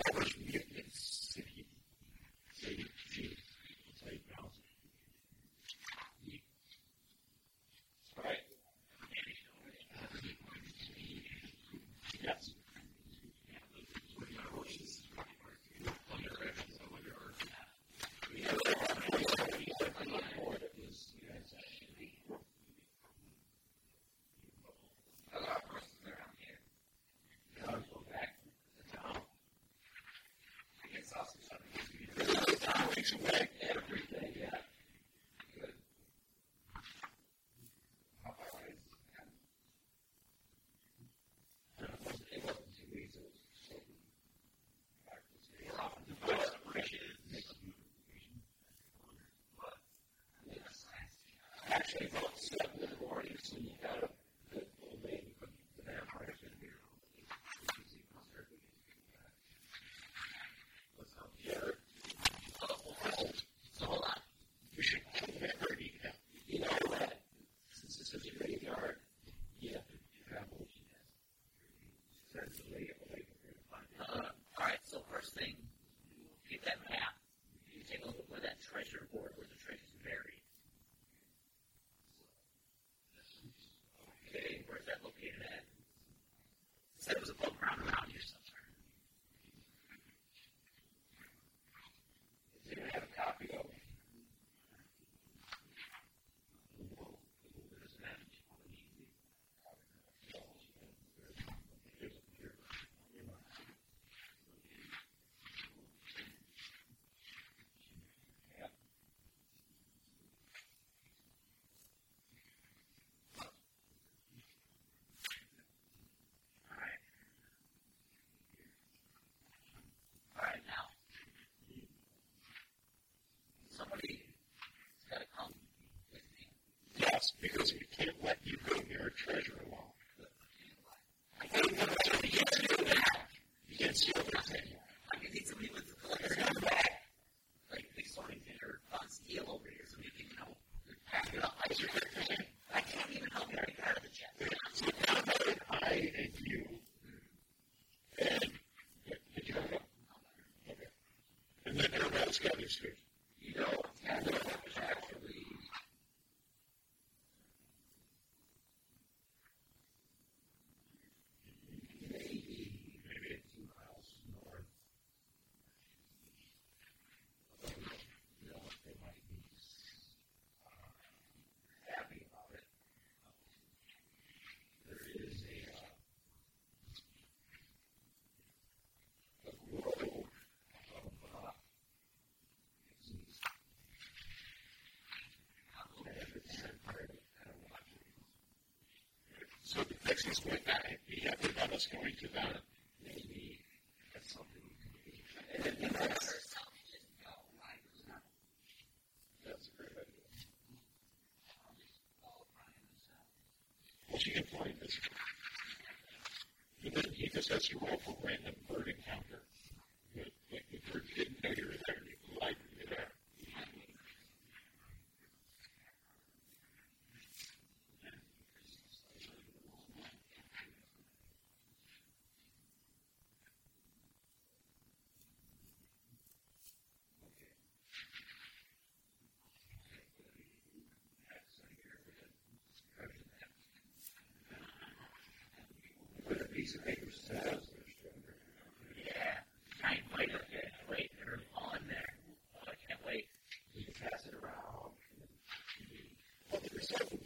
takes away access like that, you have to have us going to that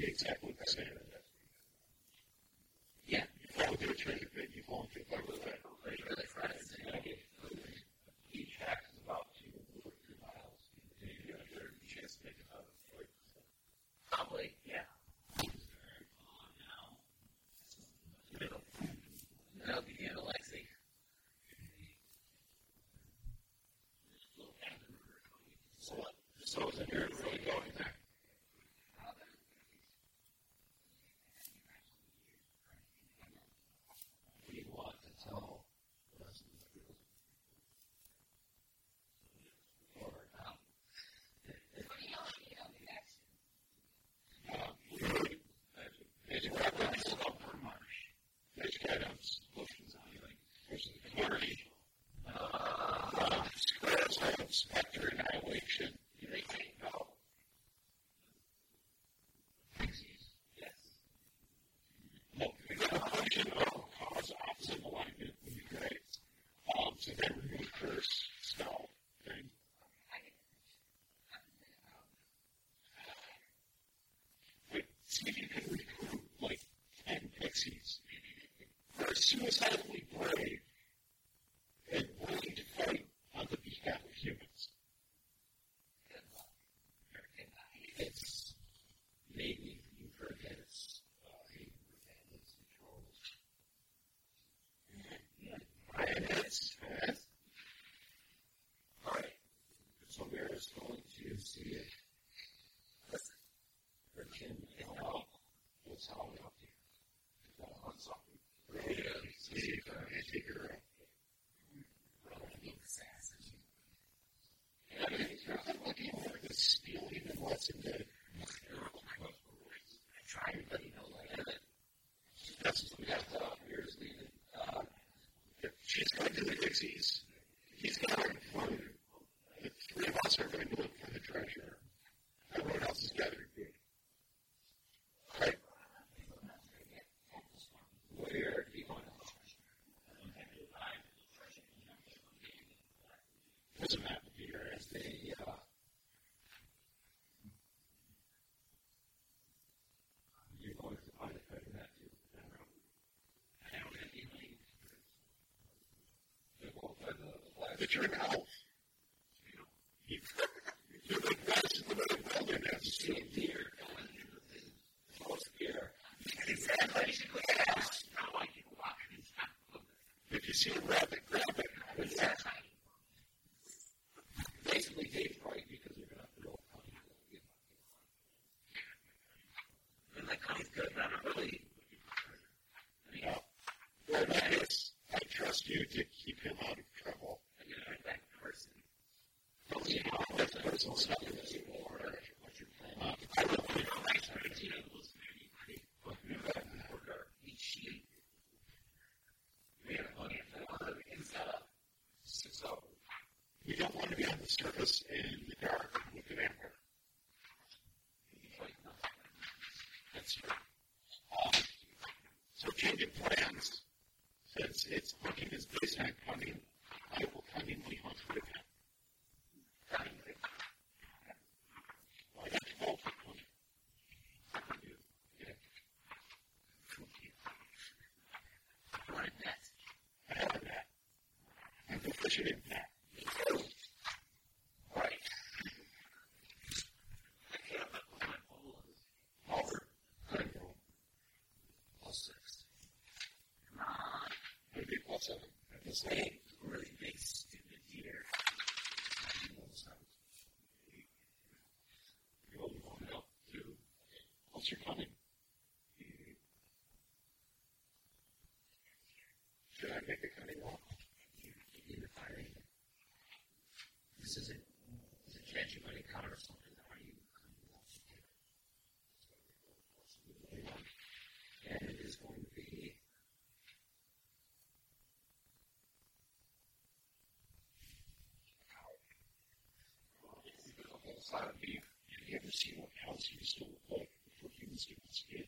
exactly the same. here now his name. to see what housing is still like for humans to investigate.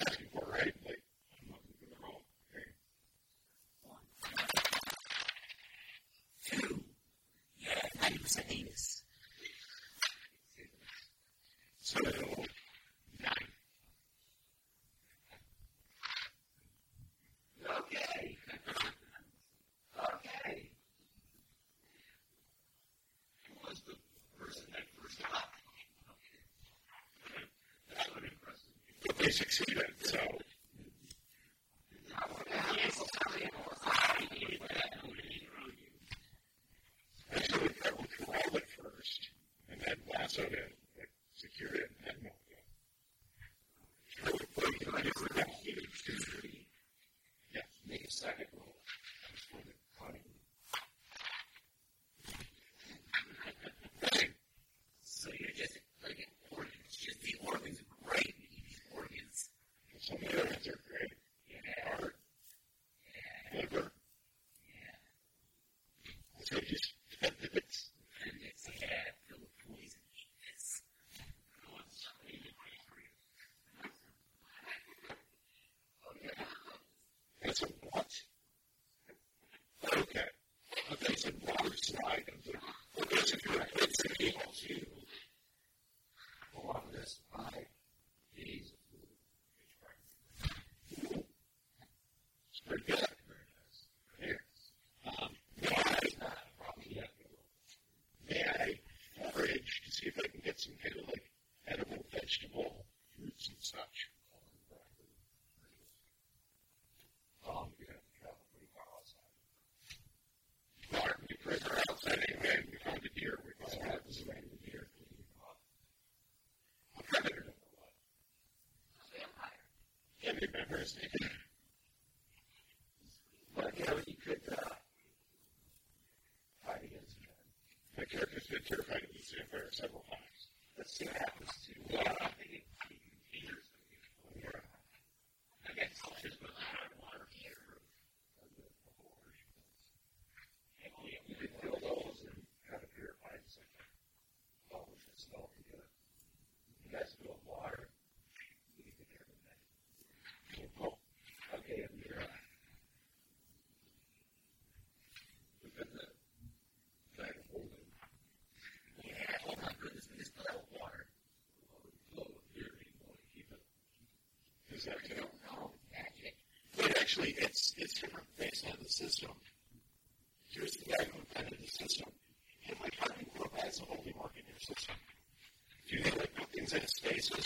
succeeded. So family members is that you don't know But actually, it's it's different based on the system. Here's the guy who invented the system. And like, how do you put a holy mark in your system? Do you think like put things in a space or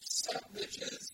Subridges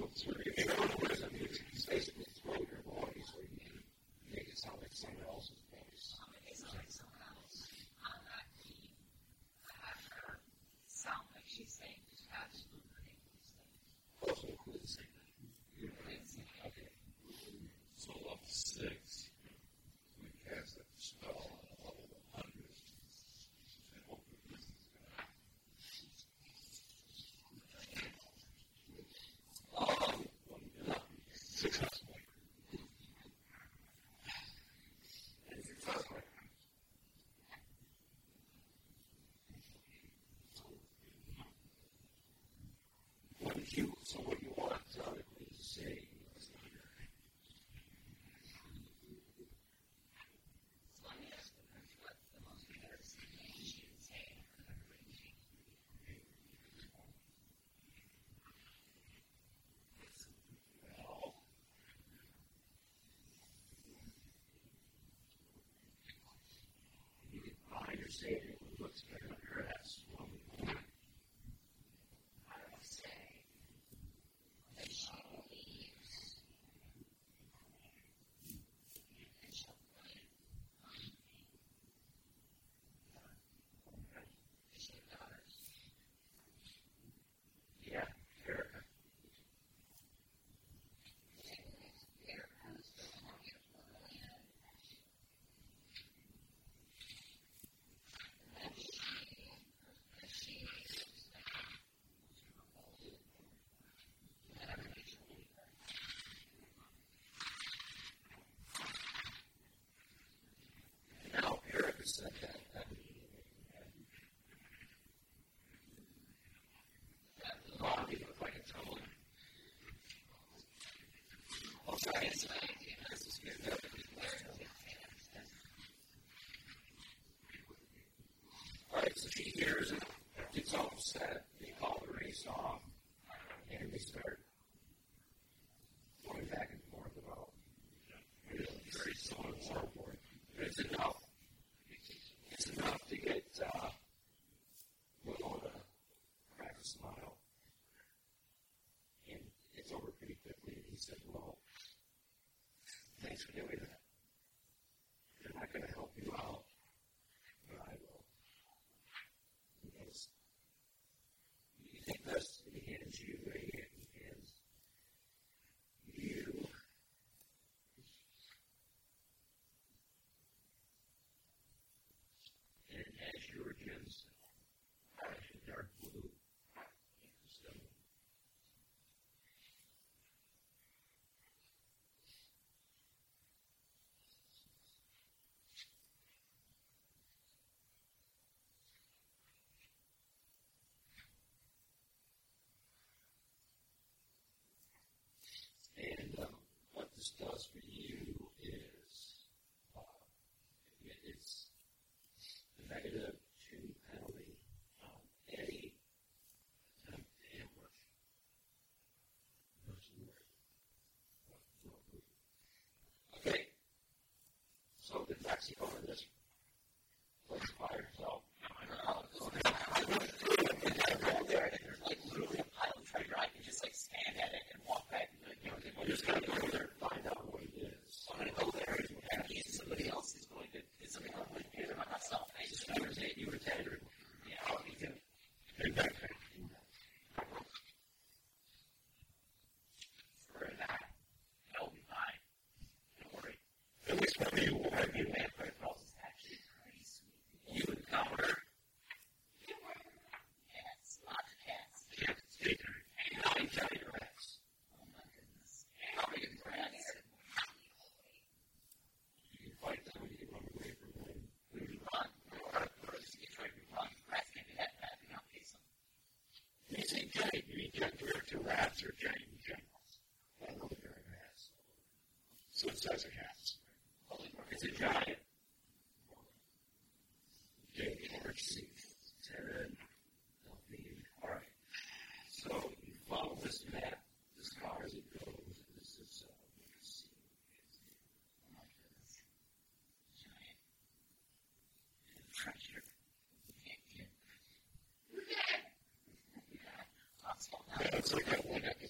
sensory neurons.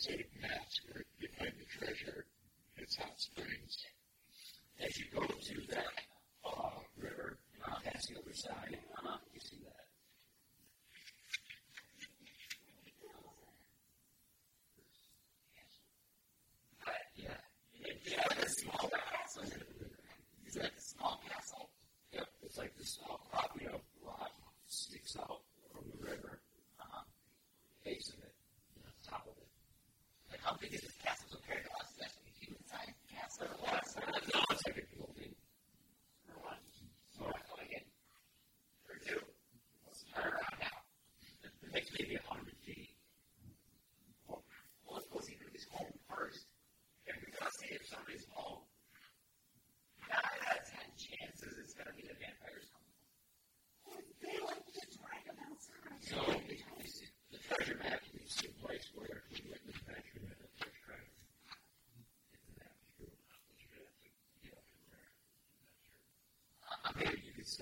is a mess.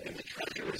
and the treasurer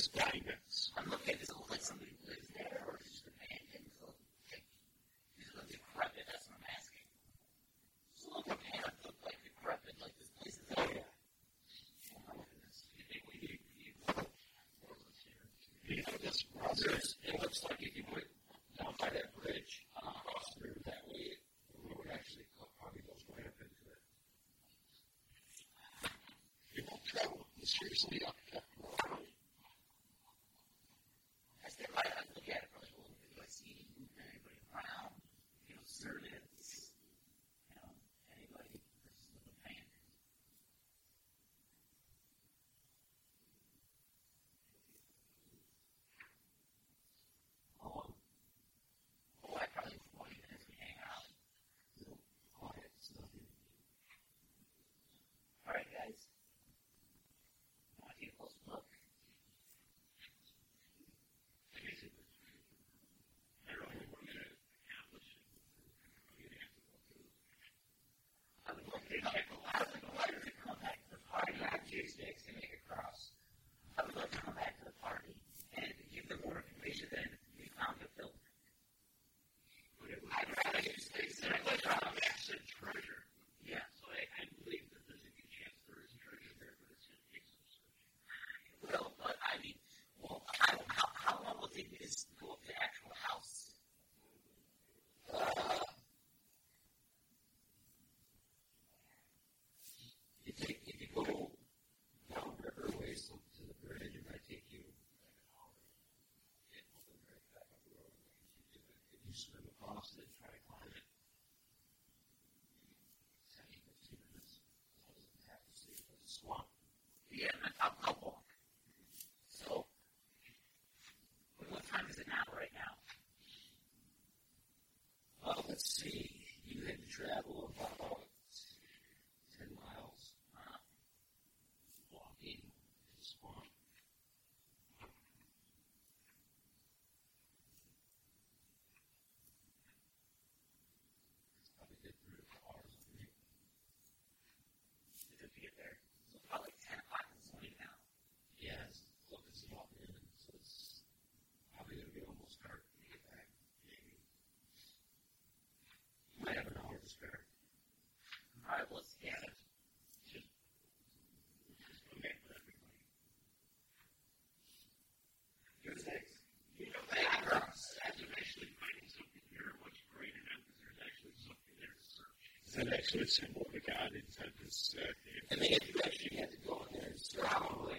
actually assembled the guidance. I just, uh, and the education you had to go in there is probably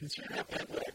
Because you have that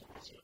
Thank you.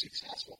successful.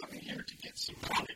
coming here to get some money.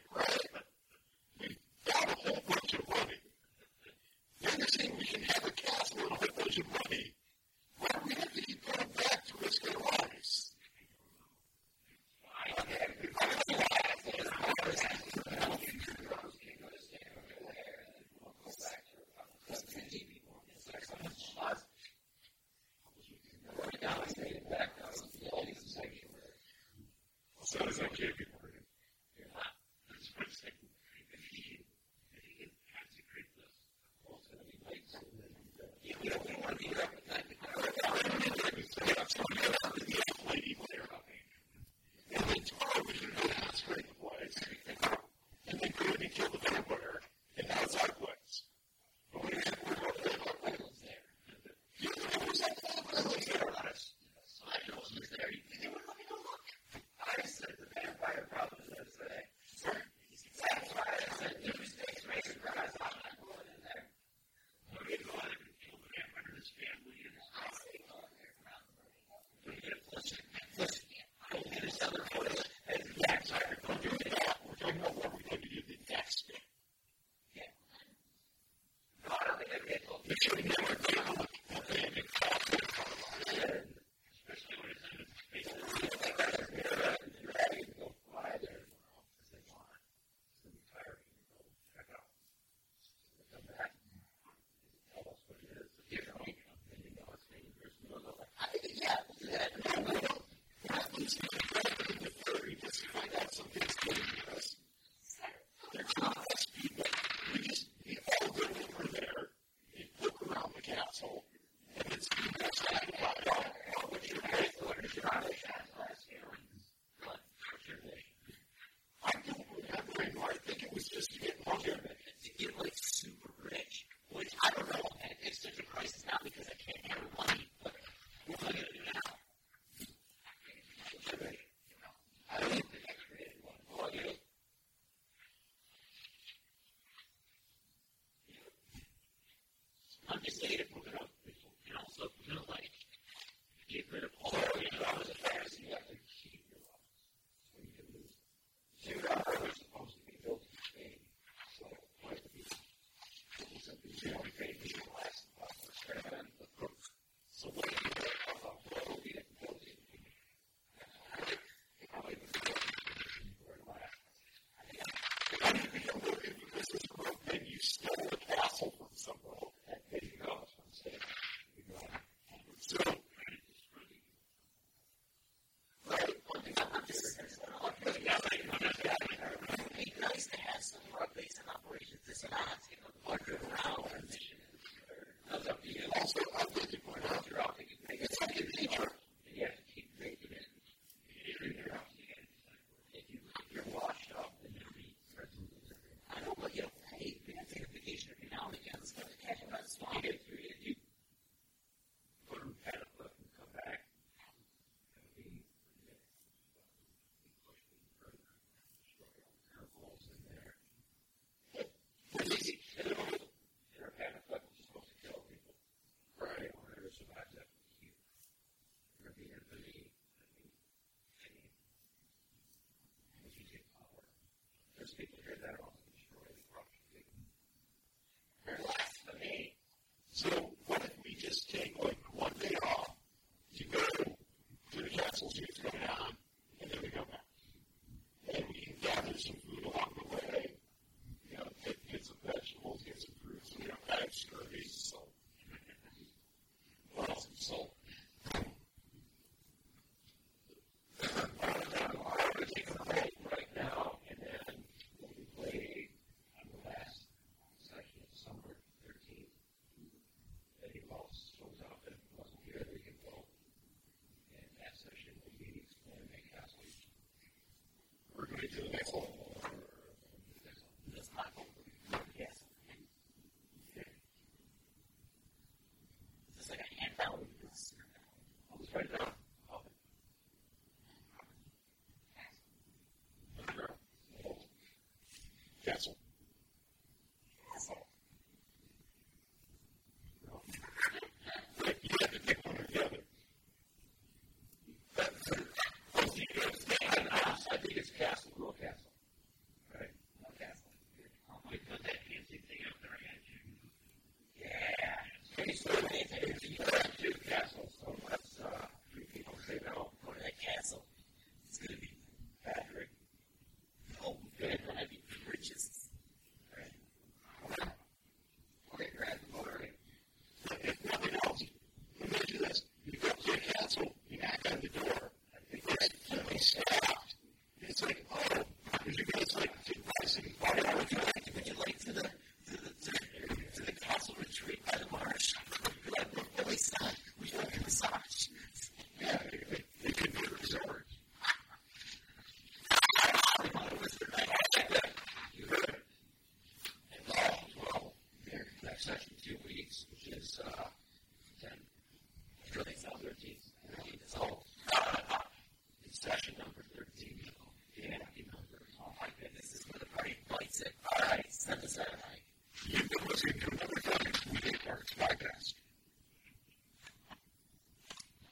those people here that are